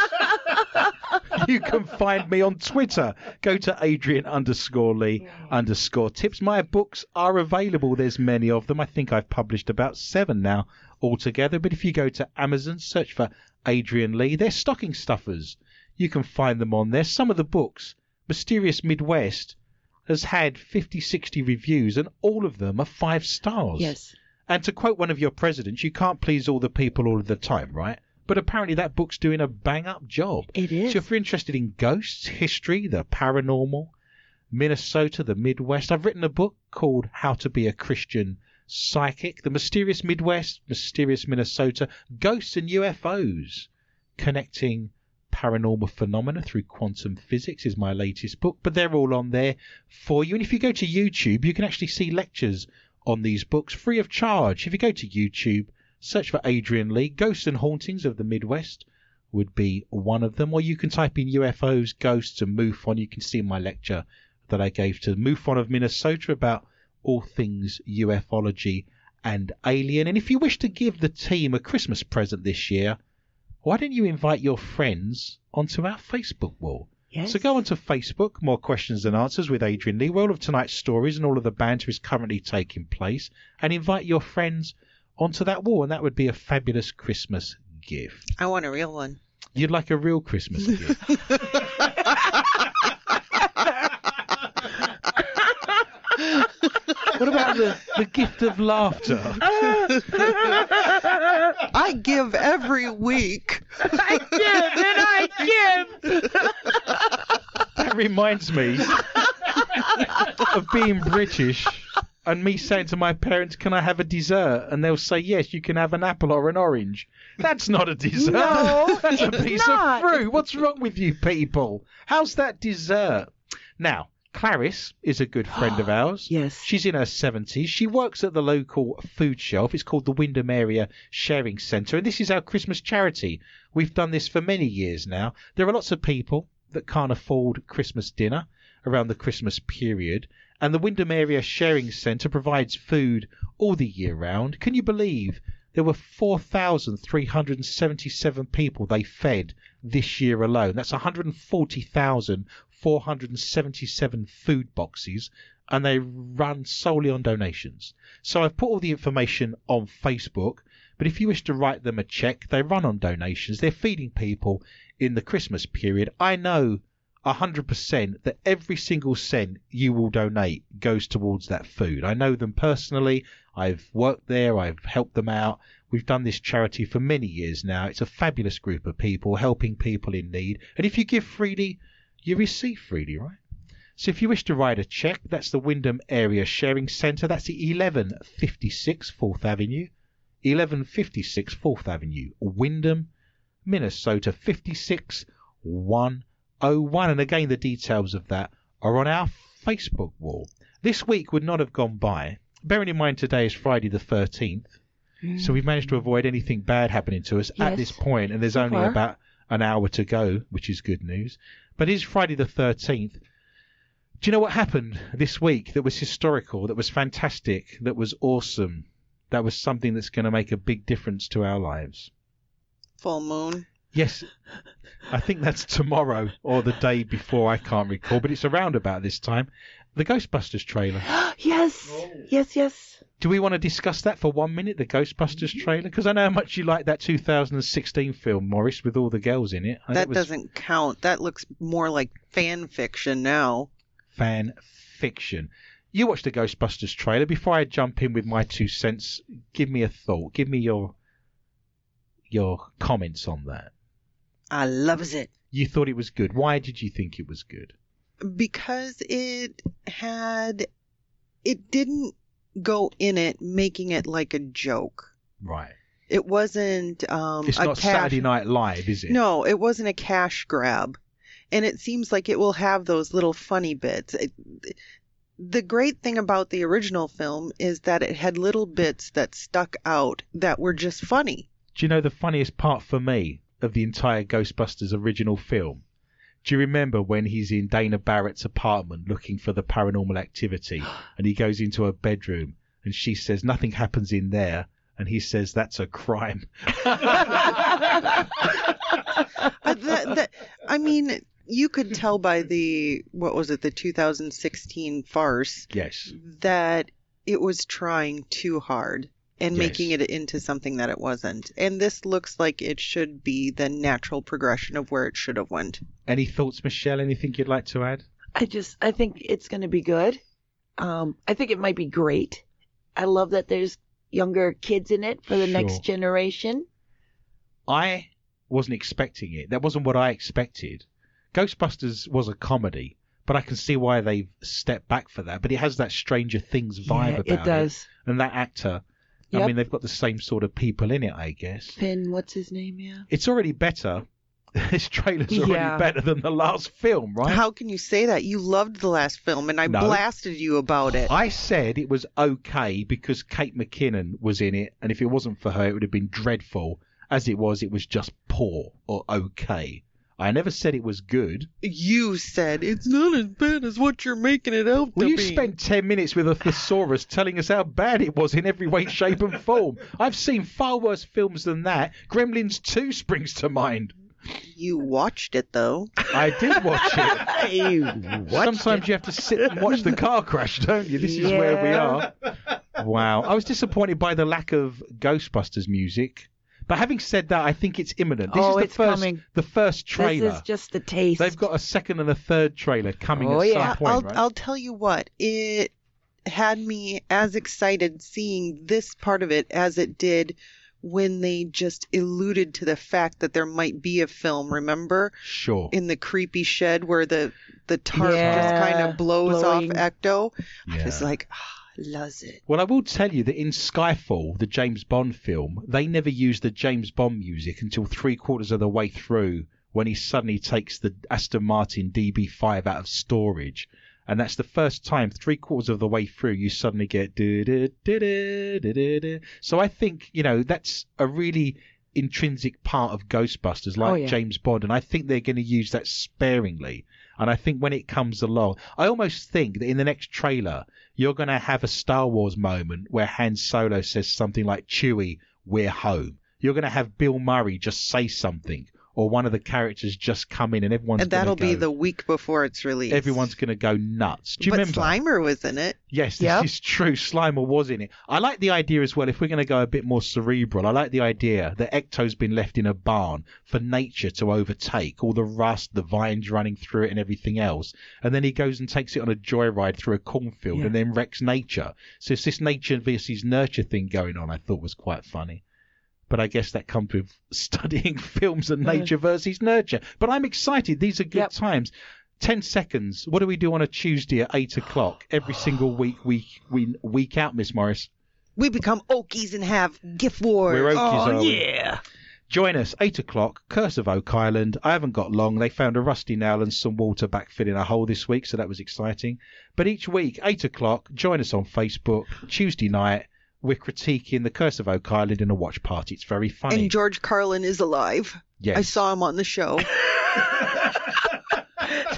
you can find me on Twitter. Go to Adrian underscore Lee underscore tips. My books are available. There's many of them. I think I've published about seven now altogether. But if you go to Amazon, search for Adrian Lee, they're stocking stuffers. You can find them on there. Some of the books, Mysterious Midwest, has had 50, 60 reviews, and all of them are five stars. yes. And to quote one of your presidents, you can't please all the people all of the time, right? But apparently that book's doing a bang up job. It is. So if you're interested in ghosts, history, the paranormal, Minnesota, the Midwest, I've written a book called How to Be a Christian Psychic, the mysterious Midwest, mysterious Minnesota, ghosts and UFOs. Connecting Paranormal Phenomena Through Quantum Physics is my latest book, but they're all on there for you. And if you go to YouTube, you can actually see lectures on these books free of charge. If you go to YouTube, search for Adrian Lee, Ghosts and Hauntings of the Midwest would be one of them, or you can type in UFOs, ghosts, and MUFON. You can see my lecture that I gave to MUFON of Minnesota about all things ufology and alien. And if you wish to give the team a Christmas present this year, why don't you invite your friends onto our Facebook wall? Yes. So go onto Facebook, More Questions and Answers with Adrian Lee, where all of tonight's stories and all of the banter is currently taking place, and invite your friends onto that wall, and that would be a fabulous Christmas gift. I want a real one. You'd like a real Christmas gift. what about the, the gift of laughter? I give every week. I give and I give. That reminds me of being British and me saying to my parents, Can I have a dessert? And they'll say, Yes, you can have an apple or an orange. That's not a dessert. No, That's a piece not. of fruit. What's wrong with you people? How's that dessert? Now, Clarice is a good friend of ours. Yes. She's in her 70s. She works at the local food shelf. It's called the Wyndham Area Sharing Centre, and this is our Christmas charity. We've done this for many years now. There are lots of people that can't afford Christmas dinner around the Christmas period, and the Wyndham Area Sharing Centre provides food all the year round. Can you believe there were 4,377 people they fed this year alone? That's 140,477 food boxes, and they run solely on donations. So I've put all the information on Facebook. But if you wish to write them a check, they run on donations. They're feeding people in the Christmas period. I know 100% that every single cent you will donate goes towards that food. I know them personally. I've worked there. I've helped them out. We've done this charity for many years now. It's a fabulous group of people helping people in need. And if you give freely, you receive freely, right? So if you wish to write a check, that's the Wyndham Area Sharing Centre. That's the 1156 4th Avenue. 1156 4th Avenue, Wyndham, Minnesota 56101. And again, the details of that are on our Facebook wall. This week would not have gone by. Bearing in mind today is Friday the 13th, so we've managed to avoid anything bad happening to us at Yes. this point, and there's So only far. about an hour to go, which is good news. But it is Friday the 13th. Do you know what happened this week that was historical, that was fantastic, that was awesome, that was something that's going to make a big difference to our lives? Full moon. Yes, I think that's tomorrow or the day before. I can't recall, but it's around about this time. The Ghostbusters trailer. yes. Oh. Yes, yes. Do we want to discuss that for one minute? The Ghostbusters trailer, because I know how much you like that 2016 film, Morris, with all the girls in it. And That it was doesn't count. That looks more like fan fiction now. fan fiction. You watched the Ghostbusters trailer. Before I jump in with my two cents, give me a thought. Give me your your comments on that. I loves it You thought it was good. Why did you think it was good? Because it had it didn't go in it making it like a joke. Right. It wasn't um It's a not cash Saturday Night Live, is it? No, it wasn't a cash grab. And it seems like it will have those little funny bits. It, the great thing about the original film is that it had little bits that stuck out that were just funny. Do you know the funniest part for me of the entire Ghostbusters original film? Do you remember when he's in Dana Barrett's apartment looking for the paranormal activity and he goes into her bedroom and she says nothing happens in there and he says that's a crime. Uh, that, that, I mean, you could tell by the, what was it, the 2016 farce yes. that it was trying too hard and Yes. making it into something that it wasn't. And this looks like it should be the natural progression of where it should have went. Any thoughts, Michelle? Anything you'd like to add? I just I think it's going to be good. Um, I think it might be great. I love that there's younger kids in it for the Sure. next generation. I wasn't expecting it. That wasn't what I expected. Ghostbusters was a comedy, but I can see why they've stepped back for that. But it has that Stranger Things vibe yeah, about it does. And that actor I mean, they've got the same sort of people in it, I guess. Finn, what's his name? Yeah. It's already better. this trailer's already Yeah. better than the last film, right? How can you say that? You loved the last film, and I No. blasted you about it. I said it was okay because Kate McKinnon was in it, and if it wasn't for her, it would have been dreadful. As it was, it was just poor or okay. I never said it was good. You said it's not as bad as what you're making it out Well, to you be. spent 10 minutes with a thesaurus telling us how bad it was in every way, shape, and form. I've seen far worse films than that. Gremlins 2 springs to mind. You watched it though. I did watch it. Sometimes you have to sit and watch the car crash, don't you? This is where we are. Wow. I was disappointed by the lack of Ghostbusters music. But having said that, I think it's imminent. This Oh, is the it's first coming. the first trailer. This is just the taste. They've got a second and a third trailer coming Oh, at yeah. some point, I'll right? I'll tell you what. It had me as excited seeing this part of it as it did when they just alluded to the fact that there might be a film, remember? Sure. In the creepy shed where the the tarp just kind of blows blowing. off Ecto. I was like, ah, loves it. Well, I will tell you that in Skyfall, the James Bond film, they never used the James Bond music until three quarters of the way through when he suddenly takes the Aston Martin DB5 out of storage. And that's the first time, three quarters of the way through, you suddenly get. So I think, you know, that's a really intrinsic part of Ghostbusters, like Oh, yeah. James Bond. And I think they're going to use that sparingly. And I think when it comes along, I almost think that in the next trailer, you're going to have a Star Wars moment where Han Solo says something like, Chewie, we're home. You're going to have Bill Murray just say something, or one of the characters just come in, and everyone's and that'll be the week before it's released. Everyone's going to go nuts. Do you but remember? Slimer was in it. Yes, this Yep. is true. Slimer was in it. I like the idea as well. If we're going to go a bit more cerebral, I like the idea that Ecto's been left in a barn for nature to overtake all the rust, the vines running through it, and everything else. And then he goes and takes it on a joyride through a cornfield Yeah. and then wrecks nature. So it's this nature versus nurture thing going on. I thought was quite funny. But I guess that comes with studying films and nature versus nurture. But I'm excited. These are good Yep. times. 10 seconds. What do we do on a Tuesday at 8 o'clock every single week, week, week, week out, Miss Morris? We become Okies and have gift wars. We're Okies, oh are we? yeah. Join us, 8 o'clock, Curse of Oak Island. I haven't got long. They found a rusty nail and some water backfilling a hole this week, so that was exciting. But each week, 8 o'clock, join us on Facebook. Tuesday night, we're critiquing the Curse of Oak Island in a watch party. It's very funny. And George Carlin is alive. yes. I saw him on the show.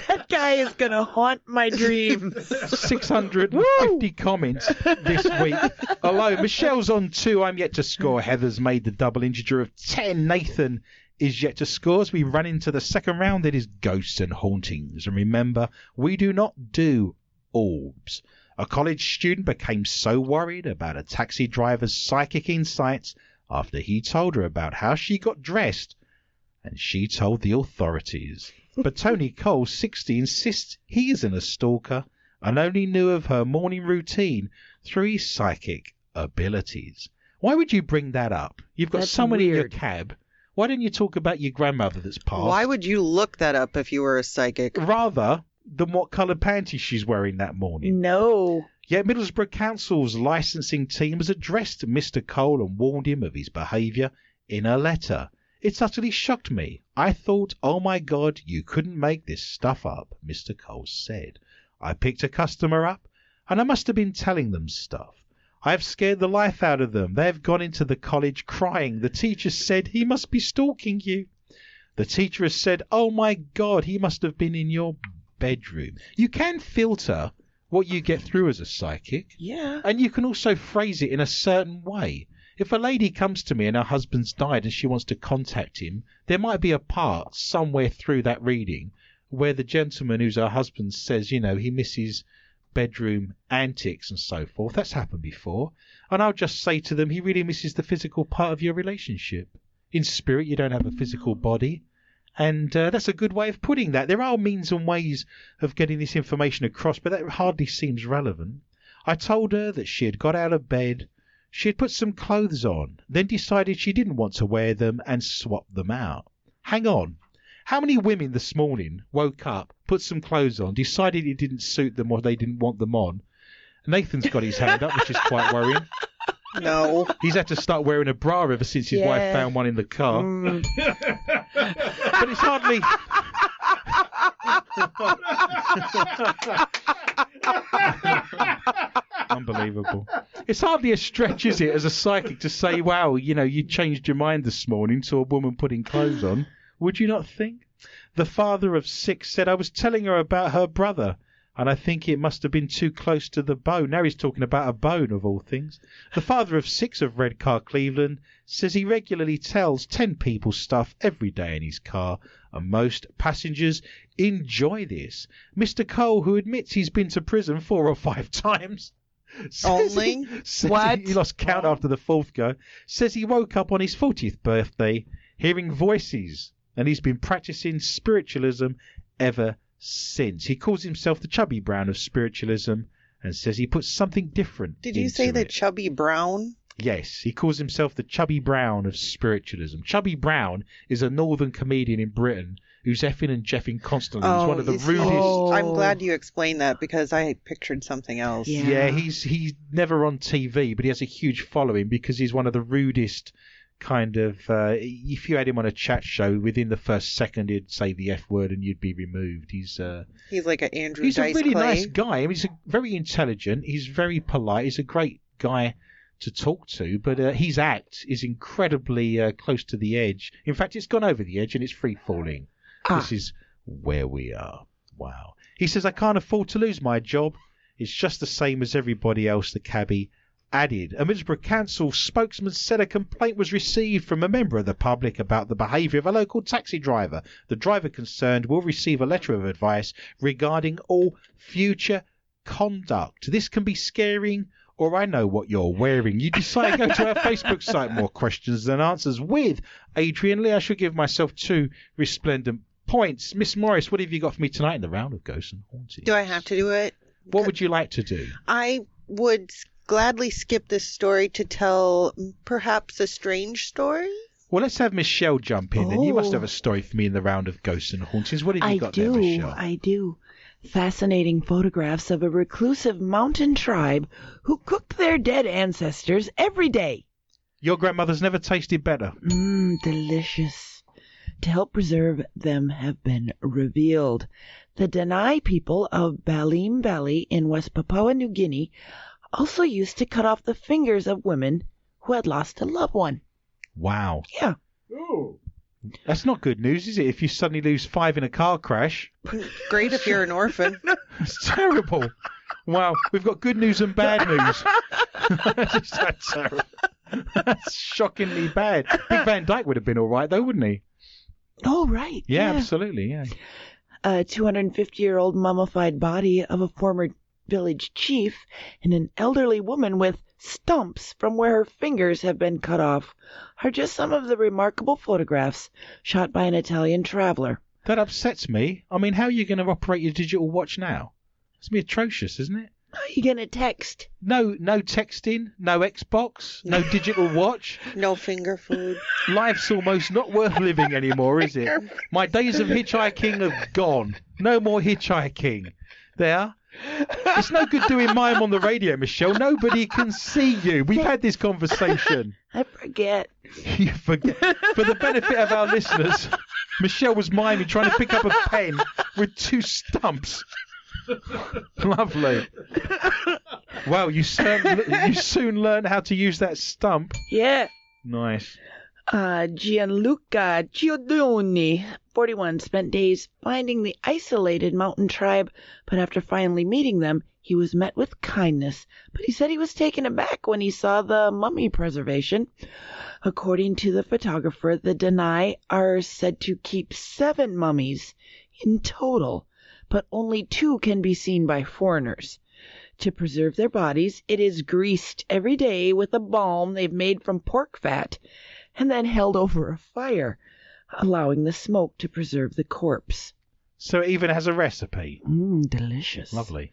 That guy is gonna haunt my dreams. 650 comments this week alone. Michelle's on two. I'm yet to score. Heather's made the double integer of 10. Nathan is yet to score. As we run into the second round, it is ghosts and hauntings. And remember, we do not do orbs. A college student became so worried about a taxi driver's psychic insights after he told her about how she got dressed, and she told the authorities. But Tony Cole, 60, insists he isn't a stalker and only knew of her morning routine through his psychic abilities. Why would you bring that up? You've got That's someone in your cab. Why didn't you talk about your grandmother that's passed? Why would you look that up if you were a psychic? Rather than what coloured panties she's wearing that morning. no. Yet Middlesbrough Council's licensing team has addressed Mr. Cole and warned him of his behaviour in a letter. It's utterly shocked me. I thought, oh my god, you couldn't make this stuff up, Mr. Cole said. I picked a customer up, and I must have been telling them stuff. I have scared the life out of them. They have gone into the college crying. The teacher said, he must be stalking you. The teacher has said, oh my god, he must have been in your bedroom. You can filter what you get through as a psychic. Yeah. And you can also phrase it in a certain way. If a lady comes to me and her husband's died and she wants to contact him, there might be a part somewhere through that reading where the gentleman who's her husband says, you know, he misses bedroom antics and so forth. That's happened before. And I'll just say to them, he really misses the physical part of your relationship. In spirit, you don't have a physical body. And uh, that's a good way of putting that. There are means and ways of getting this information across, but that hardly seems relevant. I told her that she had got out of bed, she had put some clothes on, then decided she didn't want to wear them and swapped them out. Hang on. How many women this morning woke up, put some clothes on, decided it didn't suit them or they didn't want them on? Nathan's got his hand up, which is quite worrying. No. He's had to start wearing a bra ever since his wife found one in the car. Mm. But it's hardly. Unbelievable. It's hardly a stretch, is it, as a psychic to say, wow, you know, you changed your mind this morning to a woman putting clothes on. Would you not think? The father of six said, I was telling her about her brother, and I think it must have been too close to the bone. Now he's talking about a bone, of all things. The father of six of Redcar Cleveland says he regularly tells 10 people stuff every day in his car, and most passengers enjoy this. Mr. Cole, who admits he's been to prison four or five times, he- Only? What? He lost count oh. after the fourth go. Says he woke up on his 40th birthday hearing voices, and he's been practicing spiritualism ever since. He calls himself the Chubby Brown of spiritualism and says he puts something different. Did you into say the it. chubby brown? Yes, he calls himself the Chubby Brown of spiritualism. Chubby Brown is a northern comedian in Britain who's effing and jeffing constantly. he's one of oh, the rudest. Oh. I'm glad you explained that because I pictured something else. Yeah. Yeah, he's he's never on TV, but he has a huge following because he's one of the rudest kind of. Uh, if you had him on a chat show, within the first second he'd say the f word and you'd be removed. He's uh, He's like an Andrew he's Dice a really Clay. nice guy. I mean, he's a, very intelligent. He's very polite. He's a great guy to talk to, but uh, his act is incredibly uh, close to the edge. In fact, it's gone over the edge and it's free falling. Ah. This is where we are. Wow. He says, I can't afford to lose my job. It's just the same as everybody else, the cabbie added. A Middlesbrough Council spokesman said a complaint was received from a member of the public about the behaviour of a local taxi driver. The driver concerned will receive a letter of advice regarding all future conduct. This can be scaring or I know what you're wearing. You decide to go to our Facebook site, more questions than answers with Adrian Lee. I should give myself two resplendent points. Miss Morris, what have you got for me tonight in the round of ghosts and hauntings? Do I have to do it? What would you like to do? I would gladly skip this story to tell perhaps a strange story. Well, let's have Michelle jump in. And you must Oh. have a oh. story for me in the round of ghosts and hauntings. What have you I got do. there, Michelle? I do. Fascinating photographs of a reclusive mountain tribe who cooked their dead ancestors every day. Your grandmother's never tasted better. Mmm, delicious. To help preserve them have been revealed. The Denai people of Baliem Valley in West Papua New Guinea also used to cut off the fingers of women who had lost a loved one. Wow. Yeah. Ooh. That's not good news, is it? If you suddenly lose five in a car crash, Great if you're an orphan. it's terrible. Wow, we've got good news and bad news. That's that's terrible. That's shockingly bad. Big Van Dyke would have been all right, though, wouldn't he? Oh, right. Yeah, absolutely. Yeah. a 250 year old mummified body of a former village chief and an elderly woman with stumps from where her fingers have been cut off are just some of the remarkable photographs shot by an Italian traveler. That upsets me. I mean, how are you going to operate your digital watch now? It's going to be atrocious, isn't it? How are you gonna text? No, no texting, no Xbox, no digital watch. No finger food. Life's almost not worth living anymore, is it? My days of hitchhiking are gone. No more hitchhiking. There. It's no good doing mime on the radio, Michelle. Nobody can see you. We've had this conversation. I forget. You forget. For the benefit of our listeners, Michelle was miming trying to pick up a pen with two stumps. Lovely. Wow, you soon, you soon learn how to use that stump. Yeah. Nice. Uh, Gianluca Giordoni, 41, spent days finding the isolated mountain tribe, but after finally meeting them, he was met with kindness. But he said he was taken aback when he saw the mummy preservation. According to the photographer, the Denai are said to keep seven mummies in total, but only two can be seen by foreigners. To preserve their bodies, it is greased every day with a balm they've made from pork fat and then held over a fire, allowing the smoke to preserve the corpse. So it even has a recipe. Mmm, delicious. Lovely.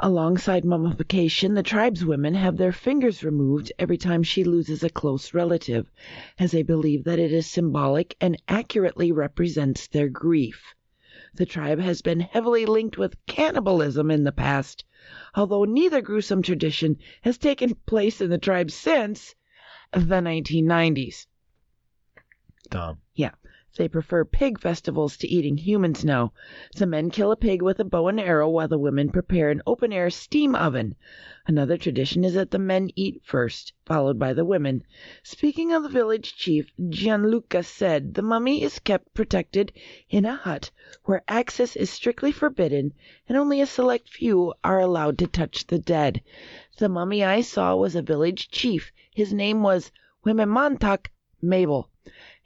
Alongside mummification, the tribeswomen have their fingers removed every time she loses a close relative, as they believe that it is symbolic and accurately represents their grief. The tribe has been heavily linked with cannibalism in the past, although neither gruesome tradition has taken place in the tribe since the 1990s. Dumb. They prefer pig festivals to eating humans now. The men kill a pig with a bow and arrow while the women prepare an open air steam oven. Another tradition is that the men eat first, followed by the women. Speaking of the village chief, Gianluca said the mummy is kept protected in a hut where access is strictly forbidden and only a select few are allowed to touch the dead. The mummy I saw was a village chief. His name was Wimemantak Mabel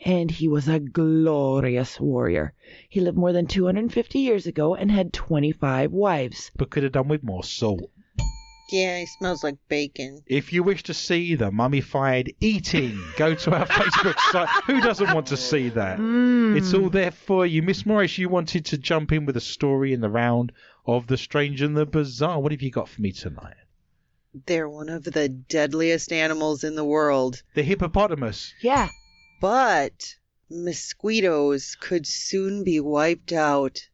and he was a glorious warrior. He lived more than 250 years ago and had 25 wives. But could have done with more salt. Yeah, he smells like bacon. If you wish to see the mummified eating, go to our Facebook site. Who doesn't want to see that? Mm. It's all there for you. Miss Morris, you wanted to jump in with a story in the round of the strange and the bizarre. What have you got for me tonight? They're one of the deadliest animals in the world. The hippopotamus. Yeah. But mosquitoes could soon be wiped out.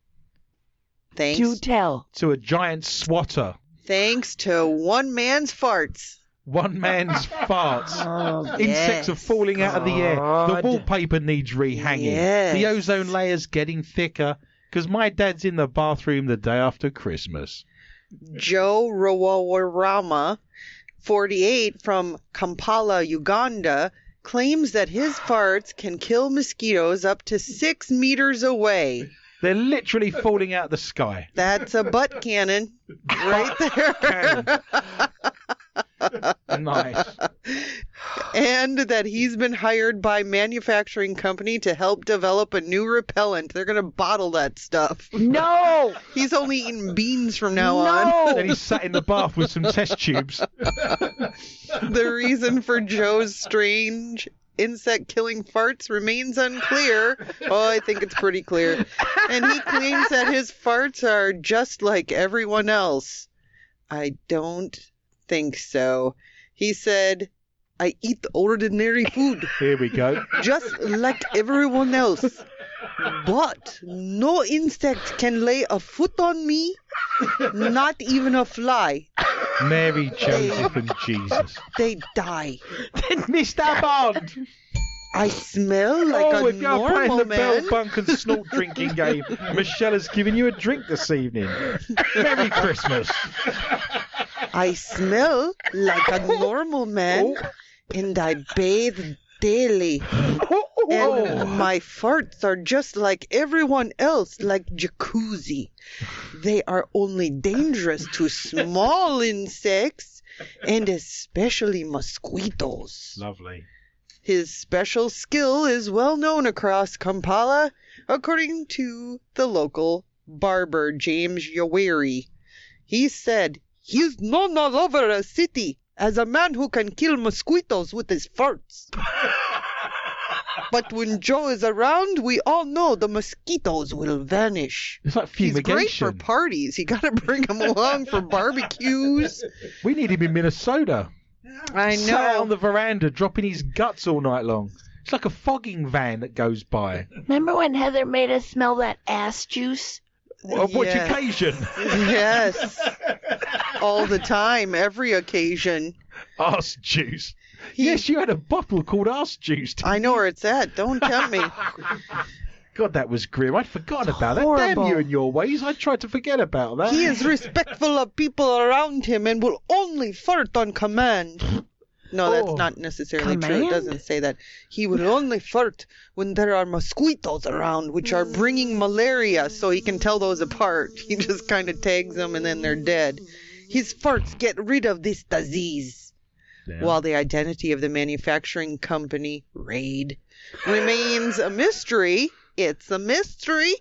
Thanks, Do tell. To a giant swatter. thanks to one man's farts. One man's farts. Oh, Insects are Yes. falling out of the air. The God. wallpaper needs rehanging. Yes. The ozone layer's getting thicker. Because my dad's in the bathroom the day after Christmas. Joe Rawarama, 48, from Kampala, Uganda, claims that his farts can kill mosquitoes up to six meters away. They're literally falling out of the sky. That's a butt cannon right there. Nice. and that he's been hired by manufacturing company to help develop a new repellent. They're going to bottle that stuff. No! He's only eating beans from now no! Then he sat in the bath with some test tubes. The reason for Joe's strange insect killing farts remains unclear. Oh, I think it's pretty clear. And he claims that his farts are just like everyone else. I don't think so. He said, I eat ordinary food Here we go. just like everyone else. But no insect can lay a foot on me, not even a fly. Mary, Joseph, and Jesus. They die. Then Mr. Bond! I smell like oh, a if you're playing normal the man. Bell Bunk and Snort drinking game, Michelle has given you a drink this evening. Merry Christmas. I smell like a normal man, oh. and I bathe daily. Oh. And my farts are just like everyone else, like jacuzzi. They are only dangerous to small insects and especially mosquitoes. Lovely. His special skill is well known across Kampala, according to the local barber, James Yoweri. He said, He's known all over the city as a man who can kill mosquitoes with his farts. but when Joe is around, we all know the mosquitoes will vanish. It's like He's great for fumigation. parties. You gotta bring him along for barbecues. We need him in Minnesota. I Sat out on the veranda dropping his guts all night long. It's like a fogging van that goes by. Remember when Heather made us smell that ass juice? On which Yeah. occasion? Yes. All the time, every occasion. Arse juice. He- Yes, you had a bottle called arse juice. I know where it's at. Don't tempt me. God, that was grim. I'd forgotten about that. Damn you and your ways. I tried to forget about that. He is respectful of people around him and will only fart on command. No, that's Oh. not necessarily true. It doesn't say that. He will only fart when there are mosquitoes around, which are bringing malaria, so he can tell those apart. He just kind of tags them and then they're dead. His farts get rid of this disease. Yeah. while the identity of the manufacturing company, Raid, remains a mystery. It's a mystery.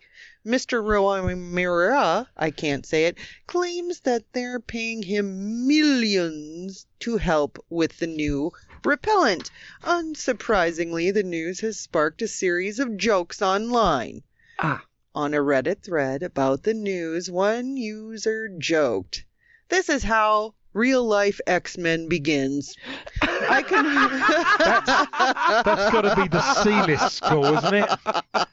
Mr. Rawamira, I can't say it, claims that they're paying him millions to help with the new repellent. Unsurprisingly, the news has sparked a series of jokes online. Ah. On a Reddit thread about the news, one user joked, This is how real life X Men begins. I can. that's, That's got to be the C-list score, isn't it?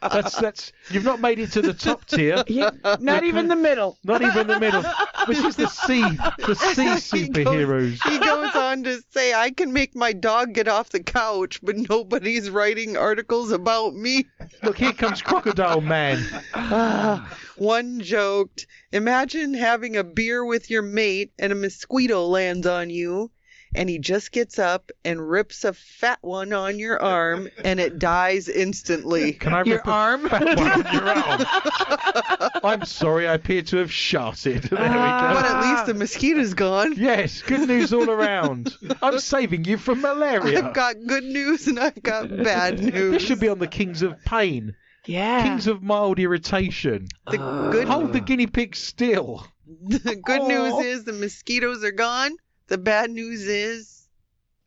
That's that's. You've not made it to the top tier. Yeah, not even the middle. Not even the middle. Which is the C, the sea He goes- superheroes. He goes on to say, I can make my dog get off the couch, but nobody's writing articles about me. Look, here comes Crocodile Man. Ah, one joked, Imagine having a beer with your mate and a mosquito lands on you, and he just gets up and rips a fat one on your arm, and it dies instantly. Can I Your rip a arm? fat one on your arm? I'm sorry, I appear to have sharted. There we Ah. But at least the mosquito's gone. Yes, good news all around. I'm saving you from malaria. I've got good news and I've got bad news. This should be on the Kings of Pain, Yeah. Kings of Mild Irritation. the good Hold the oh. guinea pig still. The good Oh. news is the mosquitoes are gone. The bad news is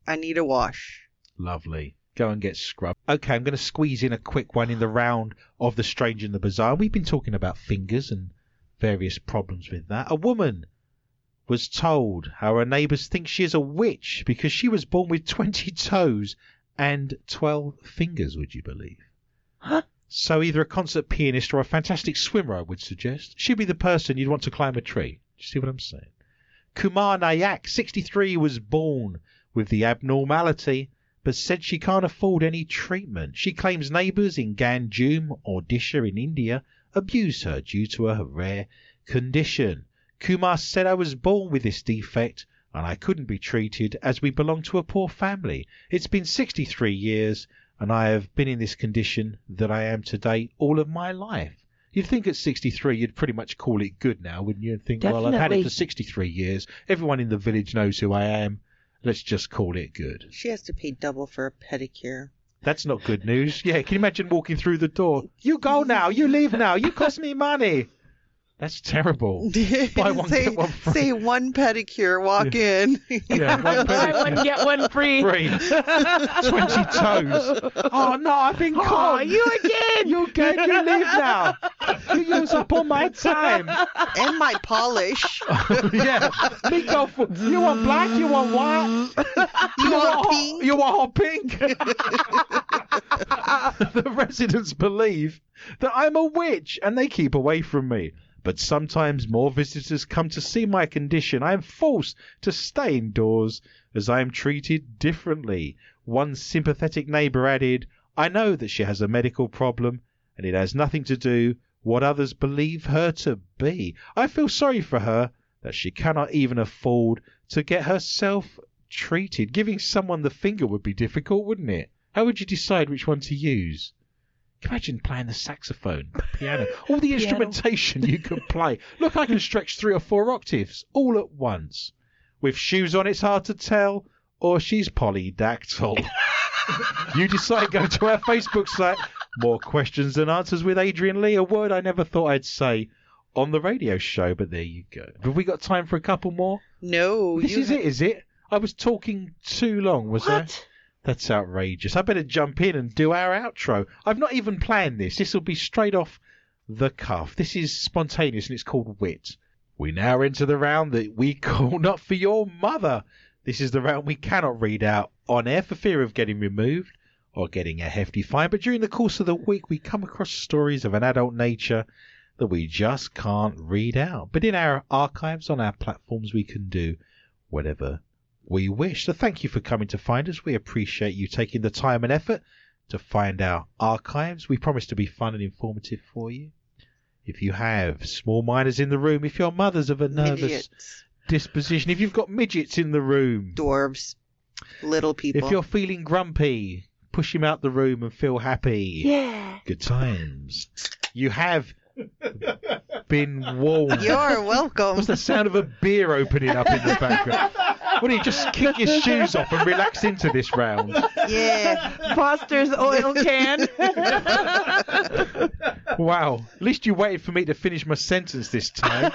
I need a wash. Lovely. Go and get scrubbed. Okay, I'm going to squeeze in a quick one in the round of the strange and the bizarre. We've been talking about fingers and various problems with that. A woman was told how her neighbours think she is a witch because she was born with 20 toes and 12 fingers, would you believe? Huh? So either a concert pianist or a fantastic swimmer, I would suggest. She'd be the person you'd want to climb a tree. Do you see what I'm saying? Kumar Nayak, 63, was born with the abnormality, but said she can't afford any treatment. She claims neighbours in Ganjam or Disha in India abuse her due to her rare condition. Kumar said I was born with this defect and I couldn't be treated as we belong to a poor family. It's been 63 years and I have been in this condition that I am today all of my life. You'd think at 63 you'd pretty much call it good now, wouldn't you? And think, well, I've had it for 63 years. Everyone in the village knows who I am. Let's just call it good. She has to pay double for a pedicure. That's not good news. Yeah, can you imagine walking through the door? You go now. You leave now. You cost me money. That's terrible. Buy one, say, get one free. say one pedicure, walk in. Yeah, one Buy one, get one free. free. 20 toes. Oh, no, I've been Oh, caught. you again. You can You leave now. You use up all my time. and my polish. yeah. Me go for, you want black? You want white? You want hot- pink? You want hot pink? the residents believe that I'm a witch and they keep away from me. But sometimes more visitors come to see my condition. I am forced to stay indoors as I am treated differently. One sympathetic neighbour added, I know that she has a medical problem and it has nothing to do what others believe her to be. I feel sorry for her that she cannot even afford to get herself treated. Giving someone the finger would be difficult, wouldn't it? How would you decide which one to use? Imagine playing the saxophone, the piano, all the Piano. instrumentation you could play. Look, I can stretch three or four octaves all at once. With shoes on, it's hard to tell, or she's polydactyl. you decide, go to our Facebook site. More questions than answers with Adrian Lee, a word I never thought I'd say on the radio show, but there you go. Have we got time for a couple more? No, This is it, is it? I was talking too long, was I? That's outrageous. I better jump in and do our outro. I've not even planned this. This will be straight off the cuff. This is spontaneous and it's called Wit. We now enter the round that we call Not For Your Mother. This is the round we cannot read out on air for fear of getting removed or getting a hefty fine. But during the course of the week, we come across stories of an adult nature that we just can't read out. But in our archives on our platforms, we can do whatever we wish. So thank you for coming to find us. We appreciate you taking the time and effort to find our archives. We promise to be fun and informative for you. If you have small minors in the room, if your mother's of a nervous midgets, disposition, if you've got midgets in the room, dwarves, little people. if you're feeling grumpy, push him out the room and feel happy. Yeah. Good times. You have been warned. You're welcome. What's the sound of a beer opening up in the background? What do you just kick your shoes off and relax into this round? Yeah. Foster's oil can. Wow. At least you waited for me to finish my sentence this time.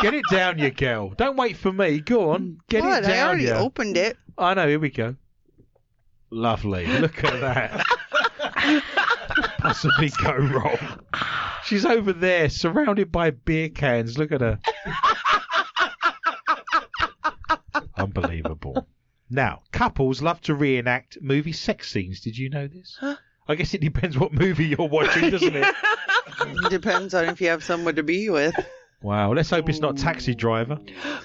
Get it down, you girl. Don't wait for me. Go on. Get what? it down, I already you. opened it. I know. Here we go. Lovely. Look at that. Possibly go wrong. She's over there, surrounded by beer cans. Look at her. Unbelievable. Now, couples love to reenact movie sex scenes. Did you know this? Huh? I guess it depends what movie you're watching, doesn't it? Depends on if you have someone to be with. Wow. Let's hope it's not Taxi Driver.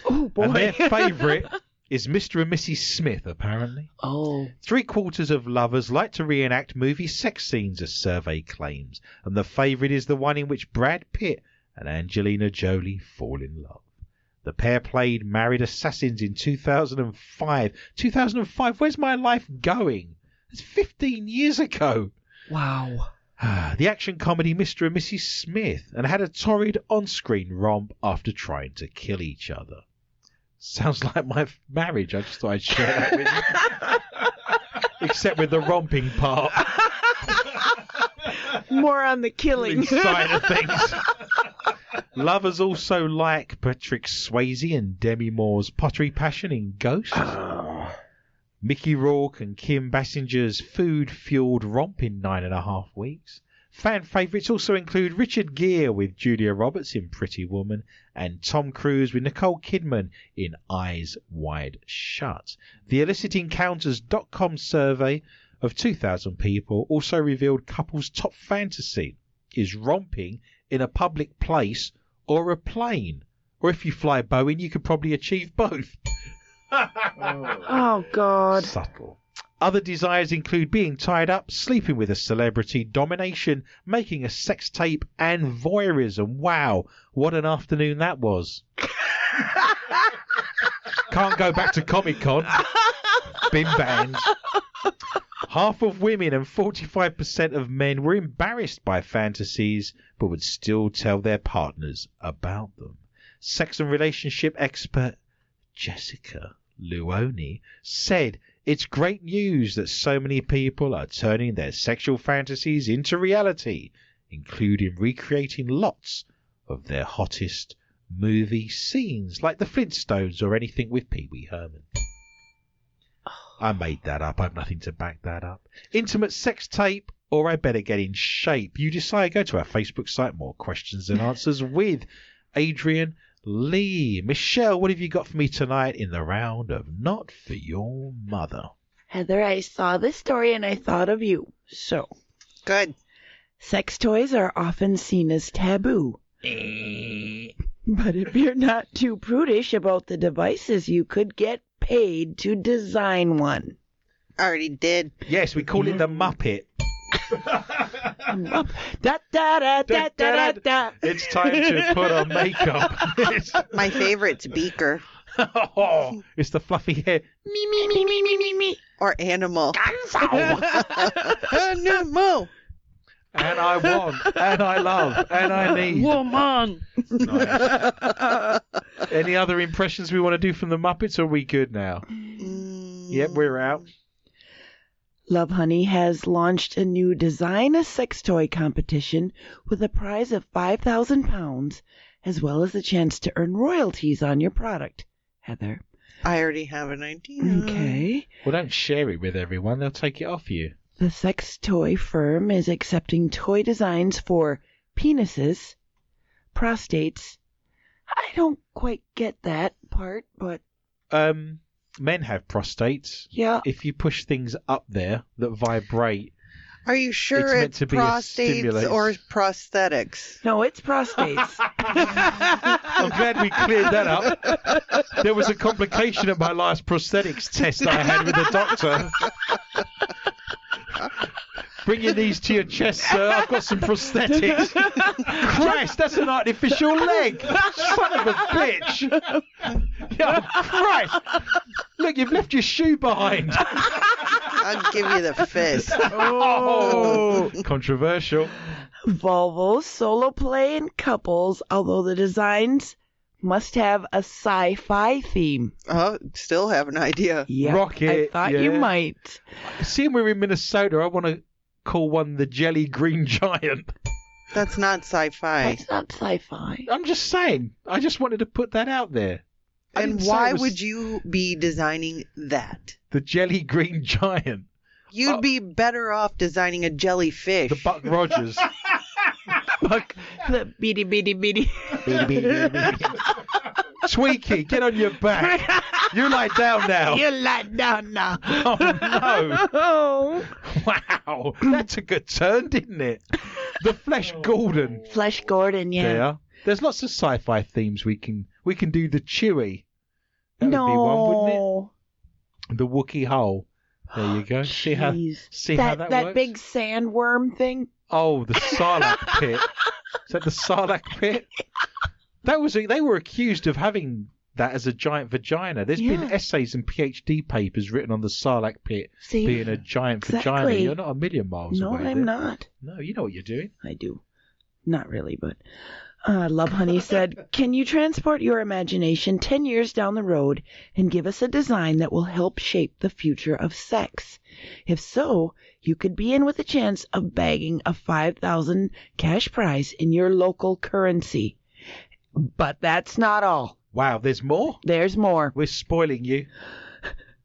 Oh boy. And their favourite is Mr. and Mrs. Smith, apparently. oh. Three quarters of lovers like to reenact movie sex scenes, a survey claims, and the favourite is the one in which Brad Pitt and Angelina Jolie fall in love. The pair played Married Assassins in 2005. 2005? Where's my life going? It's 15 years ago. Wow. Ah, the action comedy Mr. and Mrs. Smith and had a torrid on screen romp after trying to kill each other. Sounds like my marriage. I just thought I'd share that with you. Except with the romping part More on the killing. side of things. Lovers also like Patrick Swayze and Demi Moore's pottery passion in Ghost. Ah. Mickey Rourke and Kim Basinger's food-fueled romp in nine and a half weeks. Fan favourites also include Richard Gere with Julia Roberts in Pretty Woman and Tom Cruise with Nicole Kidman in Eyes Wide Shut. The IllicitEncounters.com survey of 2,000 people also revealed couples' top fantasy is romping in a public place or a plane. Or if you fly Boeing, you could probably achieve both. Oh God. Subtle. Other desires include being tied up, sleeping with a celebrity, domination, making a sex tape, and voyeurism. Wow, what an afternoon that was. Can't go back to Comic Con. Been banned. Half of women and 45% of men were embarrassed by fantasies, but would still tell their partners about them. Sex and relationship expert Jessica Leoni said it's great news that so many people are turning their sexual fantasies into reality, including recreating lots of their hottest movie scenes, like the Flintstones or anything with Pee Wee Herman. Oh. I made that up. I have nothing to back that up. Intimate sex tape, or I better get in shape. You decide. Go to our Facebook site. More questions and answers with Adrian Lee. Michelle, what have you got for me tonight in the round of Not for Your Mother? Heather, I saw this story and I thought of you. So, Good. sex toys are often seen as taboo. Eh. But if you're not too prudish about the devices, you could get paid to design one. I Already did. Yes, we call it the mm. Muppet. Da da da da da da da. It's time to put on makeup. it's, My favorite's Beaker oh, it's the fluffy hair. Me me me me me me me. or Animal. Animal. And I want, and I love, and I need. Woman. Nice. Any other impressions we want to do from the Muppets? Or are we good now? Mm, Yep, we're out. Lovehoney has launched a new design a sex toy competition with a prize of £5,000 as well as a chance to earn royalties on your product. Heather. I already have an idea. Okay. Well, don't share it with everyone. They'll take it off you. The sex toy firm is accepting toy designs for penises, prostates. I don't quite get that part, but Um, men have prostates. yeah. If you push things up there that vibrate, Are you sure It's it's, meant to be a prostates stimulate. or prosthetics? No, it's prostates. I'm glad we cleared that up. There was a complication at my last prosthetics test I had with the doctor. Bringing these to your chest, sir. I've got some prosthetics. Christ, that's an artificial leg. Son of a bitch. Yeah, Christ. Look, you've left your shoe behind. I'll give you the fist. Oh, controversial. Volvo solo play in couples, although the designs must have a sci-fi theme. Oh, still have an idea. Yep, Rocket, I thought you might. Seeing we're in Minnesota, I want to call one the Jelly Green Giant. That's not sci-fi. That's not sci-fi. I'm just saying. I just wanted to put that out there. I And didn't why was would you be designing that? The Jelly Green Giant. You'd Oh. be better off designing a jellyfish. The Buck Rogers. Buck, the beady beady beady. Tweaky, get on your back. You lie down now. you lie down now. Oh no. Oh. Wow. That took a turn, didn't it? The Flesh oh. Gordon. Flesh Gordon, yeah. There. There's lots of sci-fi themes we can we can do. The Chewie. That no. would be one, wouldn't it? The Wookiee hole. There you go. See how Jeez. see that, how that, that works? big sandworm thing. Oh, the Sarlacc pit. Is that the Sarlacc pit? That was they were accused of having that as a giant vagina. There's been essays and PhD papers written on the Sarlacc pit See, being a giant vagina. You're not a million miles no, away. I'm there. not. No, you know what you're doing. I do. Not really, but uh, Lovehoney said, Can you transport your imagination 10 years down the road and give us a design that will help shape the future of sex? If so, you could be in with a chance of bagging a 5000 cash prize in your local currency. But that's not all. Wow, there's more. There's more. We're spoiling you.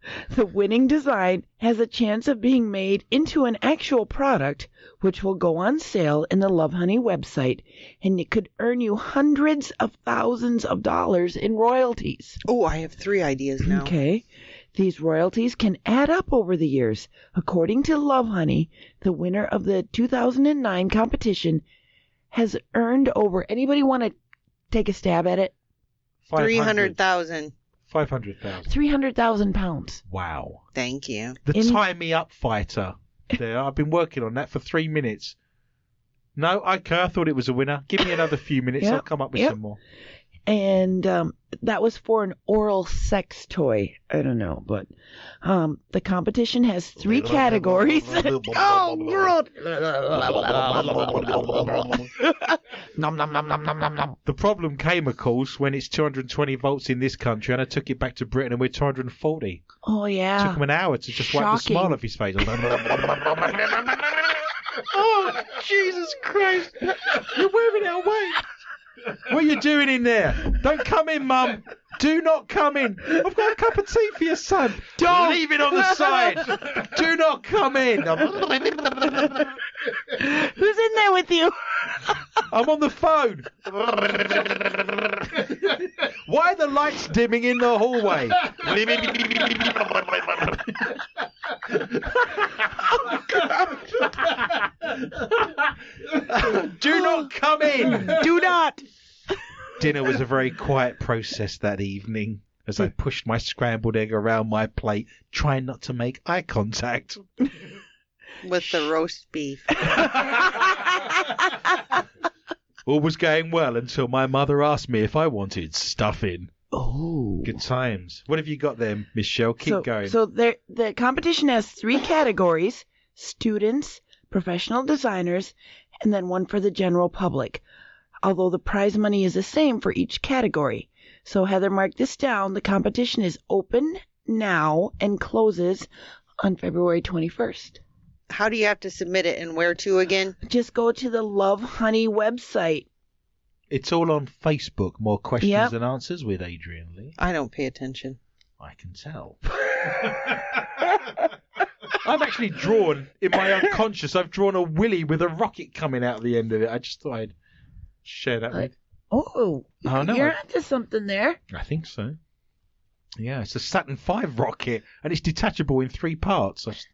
The winning design has a chance of being made into an actual product, which will go on sale in the Lovehoney website, and it could earn you hundreds of thousands of dollars in royalties. Oh, I have three ideas now. Okay. These royalties can add up over the years. According to Lovehoney, the winner of the 2009 competition has earned over. Anybody want to take a stab at it? 300,000. 500,000. 300,000 pounds. Wow. Thank you. The In- tie me up fighter. There, I've been working on that for three minutes. No, okay, I thought it was a winner. Give me another few minutes. Yep, I'll come up with yep. some more. And um, that was for an oral sex toy. I don't know, but um, the competition has three categories. oh, girl! nom nom nom nom nom nom nom. The problem came, of course, when it's 220 volts in this country, and I took it back to Britain, and we're 240. Oh yeah. Took him an hour to just wipe the smile off his face. oh, Jesus Christ! You're wearing it away. What are you doing in there? Don't come in, Mum. Do not come in. I've got a cup of tea for your son. Don't leave it on the side. Do not come in. I'm, Who's in there with you? I'm on the phone. Why are the lights dimming in the hallway? Do not come in. Do not. Dinner was a very quiet process that evening as I pushed my scrambled egg around my plate, trying not to make eye contact. With the roast beef. All was going well until my mother asked me if I wanted stuffing. Oh. Good times. What have you got there, Michelle? Keep so, going. So there, the competition has three categories: students, professional designers, and then one for the general public. Although the prize money is the same for each category. So Heather, mark this down. The competition is open now and closes on February 21st. How do you have to submit it and where to again? Just go to the Lovehoney website. It's all on Facebook. More questions Yep. and answers with Adrian Lee. I don't pay attention. I can tell. I've actually drawn in my unconscious. I've drawn a willy with a rocket coming out of the end of it. I just thought I'd share that with. Oh, Oh, no, you're I- onto something there. I think so. Yeah, it's a Saturn V rocket, and it's detachable in three parts. As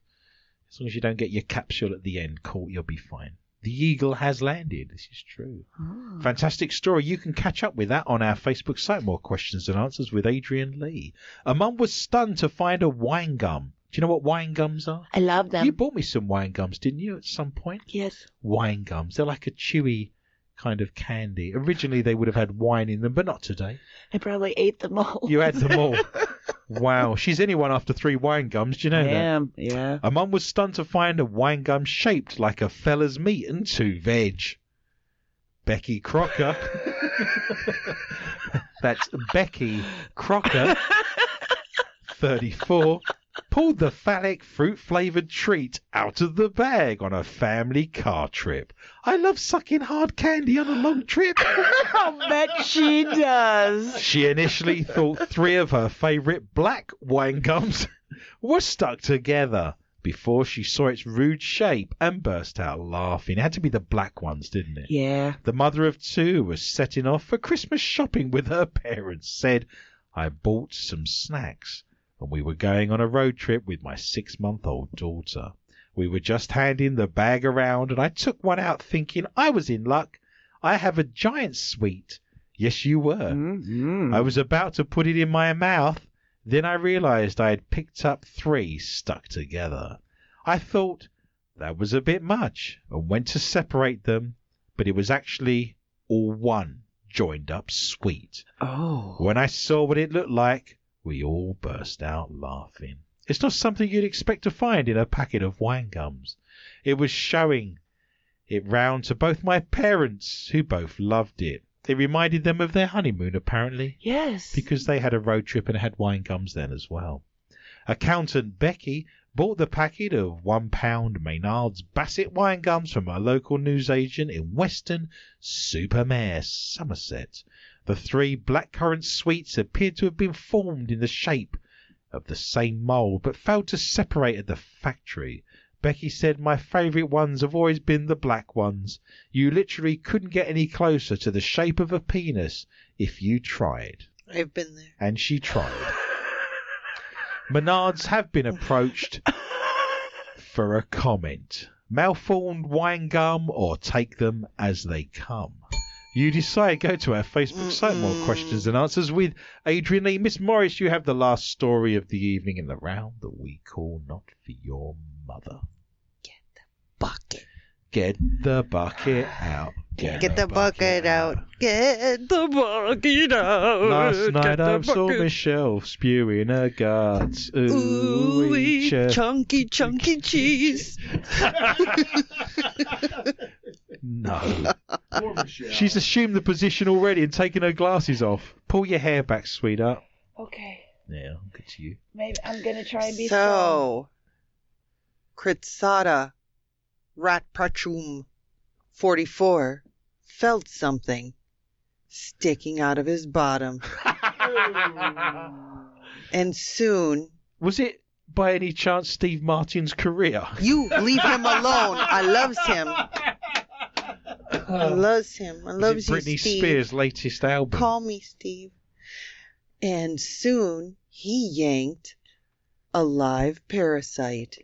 as long as you don't get your capsule at the end caught, you'll be fine. The Eagle has landed. This is true. Ah. Fantastic story. You can catch up with that on our Facebook site. More questions and answers with Adrian Lee. A mum was stunned to find a wine gum. Do you know what wine gums are? I love them. You bought me some wine gums, didn't you, at some point? yes. Wine gums. They're like a chewy kind of candy. Originally, they would have had wine in them, but not today. I probably ate them all. You had them all. wow. She's anyone after three wine gums. Do you know that? Yeah, yeah. A mum was stunned to find a wine gum shaped like a fella's meat and two veg. Becky Crocker. That's Becky Crocker, 34, pulled the phallic fruit flavored treat out of the bag on a family car trip. I love sucking hard candy on a long trip. I'll bet she does. She initially thought three of her favourite black wine gums were stuck together before she saw its rude shape and burst out laughing. It had to be the black ones, didn't it? Yeah. The mother of two was setting off for Christmas shopping with her parents. Said, I bought some snacks and we were going on a road trip with my six month old daughter. We were just handing the bag around and I took one out thinking I was in luck. I have a giant sweet. Yes, you were. Mm-hmm. I was about to put it in my mouth. Then I realized I had picked up three stuck together. I thought that was a bit much and went to separate them, but it was actually all one joined up sweet. Oh. When I saw what it looked like, we all burst out laughing. It's not something you'd expect to find in a packet of wine gums. It was showing it round to both my parents, who both loved it. It reminded them of their honeymoon, apparently, Yes. because they had a road trip and had wine gums then as well. Accountant Becky bought the packet of one pound Maynard's Bassett wine gums from a local newsagent in Weston Supermare, Somerset. The three blackcurrant sweets appeared to have been formed in the shape of the same mould, but failed to separate at the factory. Becky said, My favourite ones have always been the black ones. You literally couldn't get any closer to the shape of a penis if you tried. I've been there. And she tried. Maynards have been approached for a comment. Malformed wine gum or take them as they come. You decide. Go to our Facebook site. More questions and answers with Adrian Lee. Miss Morris, you have the last story of the evening in the round that we call Not for Your Mother. Get the bucket. Get the bucket out. Get the bucket out. Get the bucket out. Last night Get the I saw bucket. Michelle spewing her guts. Ooh, Ooh, chunky, chunky cheese. No. Poor Michelle. She's assumed the position already and taken her glasses off. Pull your hair back, sweetheart. Okay. Yeah, good to you. Maybe I'm gonna try and be strong. So, Kritsada Ratprachum 44 felt something sticking out of his bottom. And soon, Was it by any chance Steve Martin's career? you leave him alone. I loves him. I uh, loves him. I loves it you, Britney Steve. Spears' latest album? Call me Steve. And soon he yanked a live parasite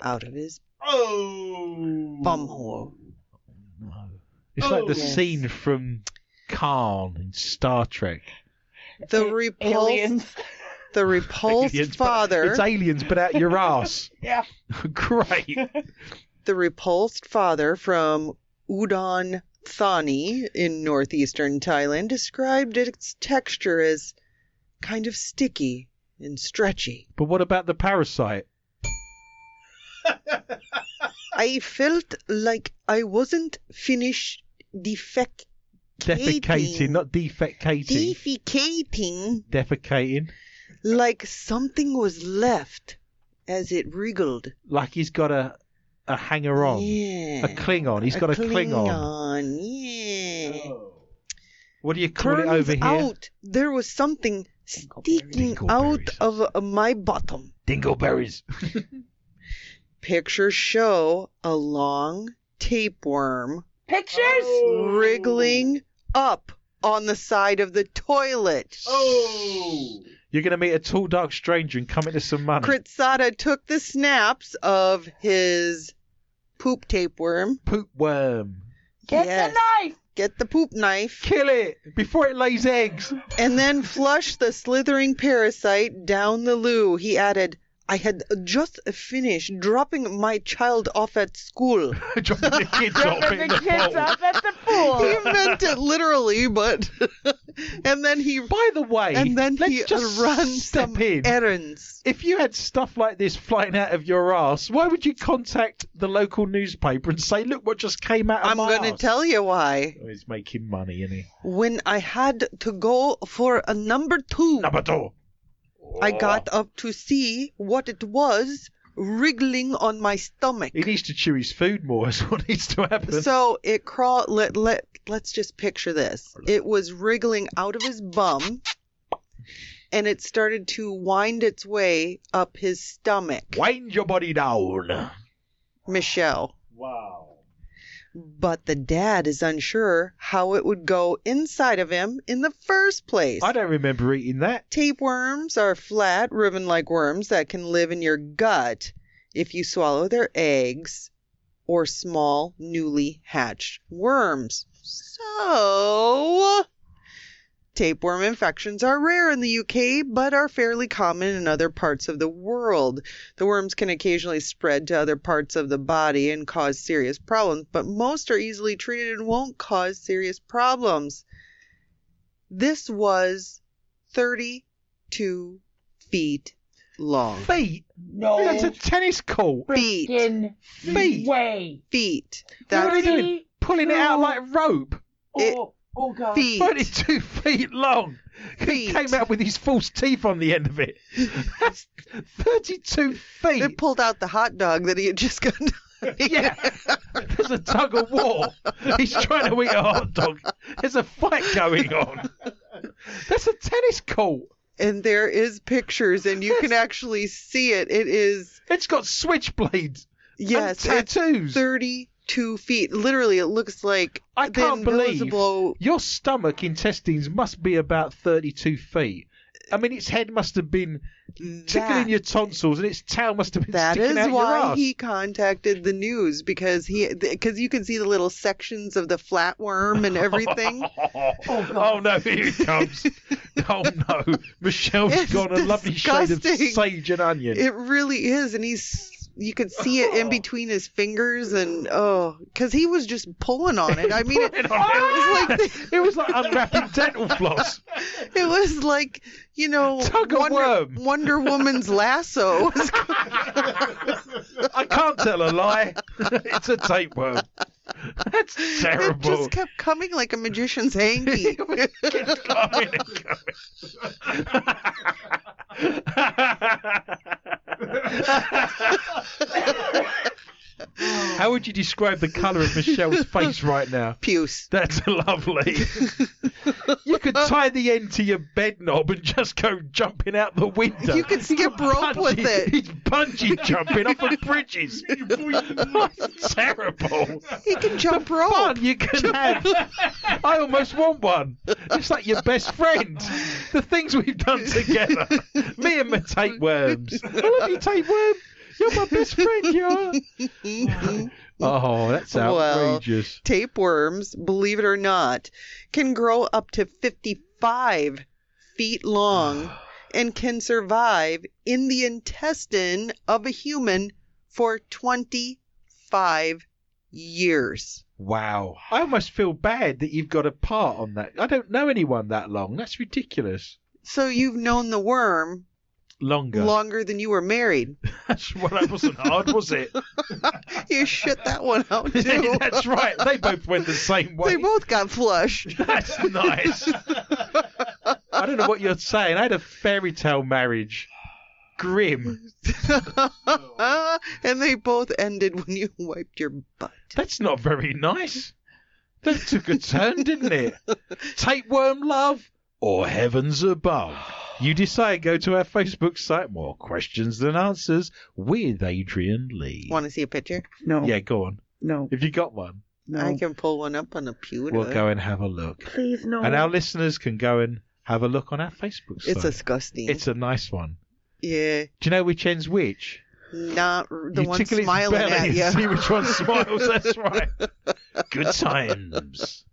out of his oh. bumhole. No. It's like the Oh, yes. scene from Khan in Star Trek. The repulsed, the repulsed Aliens, but father, It's aliens, but out your ass. Yeah. Great. the repulsed father from Udon Thani in northeastern Thailand described its texture as kind of sticky and stretchy. But what about the parasite? I felt like I wasn't finished defec Defecating, not defecating. defecating Defecating. like something was left as it wriggled. Like he's got a a hanger on. Yeah. A Klingon. He's got a Klingon. Klingon, Yeah. Oh. What do you call it over here? out there was something sticking out of uh, my bottom. Dingleberries. Pictures show a long tapeworm Pictures? Oh. wriggling up on the side of the toilet. Oh. You're going to meet a tall, dark stranger and come into some money. Kritsada took the snaps of his poop tapeworm. Poop worm. Get Yes. the knife. Get the poop knife. Kill it before it lays eggs. and then flush the slithering parasite down the loo. He added, I had just finished dropping my child off at school. Dropping the kids off Dropping the the kids pool. off at the he meant it literally, but and then he By the way, and then let's he just ran some in. errands. if you had stuff like this flying out of your ass, why would you contact the local newspaper and say, "Look what just came out of my I'm going to tell you why. Oh, he's making money, isn't he? When I had to go for a number two, Number two. I Oh. got up to see what it was wriggling on my stomach. He needs to chew his food more. Is what needs to happen. So it crawled. Let let let's just picture this. It was wriggling out of his bum, and it started to wind its way up his stomach. Wind your body down. Michelle. Wow. But the dad is unsure how it would go inside of him in the first place. I don't remember eating that. Tapeworms are flat, ribbon like worms that can live in your gut if you swallow their eggs or small, newly hatched worms. So, tapeworm infections are rare in the UK, but are fairly common in other parts of the world. The worms can occasionally spread to other parts of the body and cause serious problems, but most are easily treated and won't cause serious problems. This was 32 feet long. Feet? No. That's a tennis court. Feet. frickin' Feet. way. Feet. What are they That's doing? Pulling it out like rope. It- Oh, God. feet. 32 feet long. He Feet. came out with his false teeth on the end of it. That's 32 feet. It pulled out the hot dog that he had just gotten. Yeah. There's a tug of war. He's trying to eat a hot dog. There's a fight going on. That's a tennis court. and there is pictures, and you can actually see it. It is It's got switchblades yes, and it's tattoos. Thirty-two feet. Literally, it looks like I can't believe your stomach intestines must be about 32 feet. I mean, its head must have been tickling That- your tonsils, and its tail must have been That sticking is out your why ass. he contacted the news because he because you can see the little sections of the flatworm and everything. oh, no, here it comes. oh no, Michelle's It's got a lovely shade of sage and onion. It really is, and he's you could see it in oh. between his fingers, and oh, because he was just pulling on it. I mean, it, Pulling it was like it. it was like unwrapping dental floss. it was like you know Tug Wonder. Wonder Woman's lasso. I can't tell a lie. it's a tapeworm. That's It terrible. just kept coming like a magician's hanky. Kept coming and coming. Oh. How would you describe the colour of Michelle's face right now? Puce. That's lovely. you could tie the end to your bed knob and just go jumping out the window. You could skip rope with it. He's bungee jumping off of bridges. That's terrible. He can jump rope. Fun you can have. I almost want one. It's like your best friend. The things we've done together. Me and my tapeworms. I love you, tapeworm. You're my best friend, you are. Oh, that's outrageous. Well. Tapeworms, believe it or not, can grow up to 55 feet long and can survive in the intestine of a human for 25 years. Wow. I almost feel bad that you've got a part on that. I don't know anyone that long. That's ridiculous. So you've known the worm Longer. longer than you were married. That's well, that wasn't hard, was it? You shit that one out too. That's right. They both went the same way. They both got flush. That's nice. I don't know what you're saying. I had a fairy tale marriage. Grim. and they both ended when you wiped your butt. That's not very nice. That took a turn, didn't it? Tapeworm love or heavens above? You decide. Go to our Facebook site. More questions than answers with Adrian Lee. Want to see a picture? No. Yeah, go on. No. If you got one, No. I can pull one up on a pewter. we'll go and have a look. Please no. And our listeners can go and have a look on our Facebook site. It's disgusting. It's a nice one. yeah, Do you know which end's which? not the you one tickle its smiling belly at and you. see which one smiles. That's right. Good times.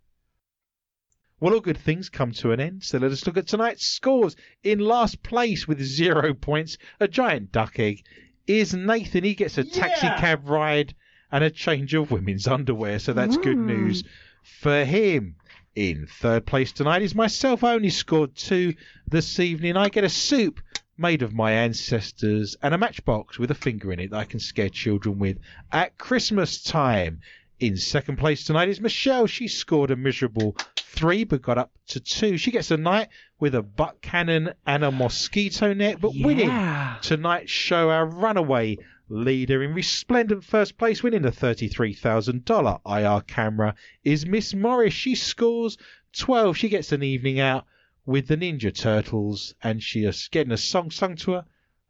Well, all good things come to an end, so let us look at tonight's scores. In last place with zero points, a giant duck egg, is Nathan. He gets a taxi cab ride and a change of women's underwear, so that's good Mm. news for him. In third place tonight is myself. I only scored two this evening. I get a soup made of my ancestors and a matchbox with a finger in it that I can scare children with at Christmas time. In second place tonight is Michelle. She scored a miserable three but got up to two. She gets a night with a butt cannon and a mosquito net, but winning Yeah. tonight's show, our runaway leader in resplendent first place, winning the $33,000 IR camera, is Miss Morris. She scores 12. She gets an evening out with the Ninja Turtles, and she is getting a song sung to her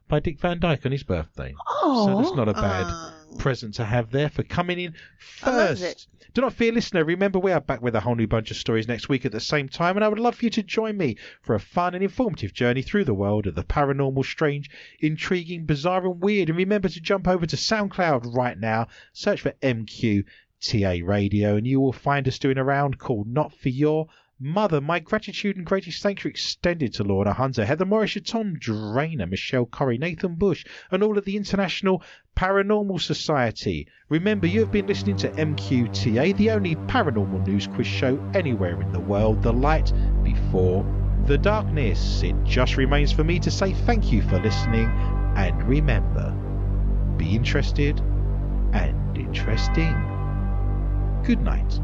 by Dick Van Dyke on his birthday. Oh. So that's not a bad Oh. Present to have there for coming in first. Do not fear, listener. Remember, we are back with a whole new bunch of stories next week at the same time, and I would love for you to join me for a fun and informative journey through the world of the paranormal, strange, intriguing, bizarre, and weird. And remember to jump over to SoundCloud right now, search for MQ TA Radio, and you will find us doing a round called Not For Your Mother. My gratitude and greatest thanks are extended to Lorna Hunter, Heather Morris, Tom Drainer, Michelle Corrie, Nathan Bush, and all of the International Paranormal Society. Remember, you have been listening to MQTA, the only paranormal news quiz show anywhere in the world. The light before the darkness. It just remains for me to say thank you for listening, and remember, be interested and interesting. Good night.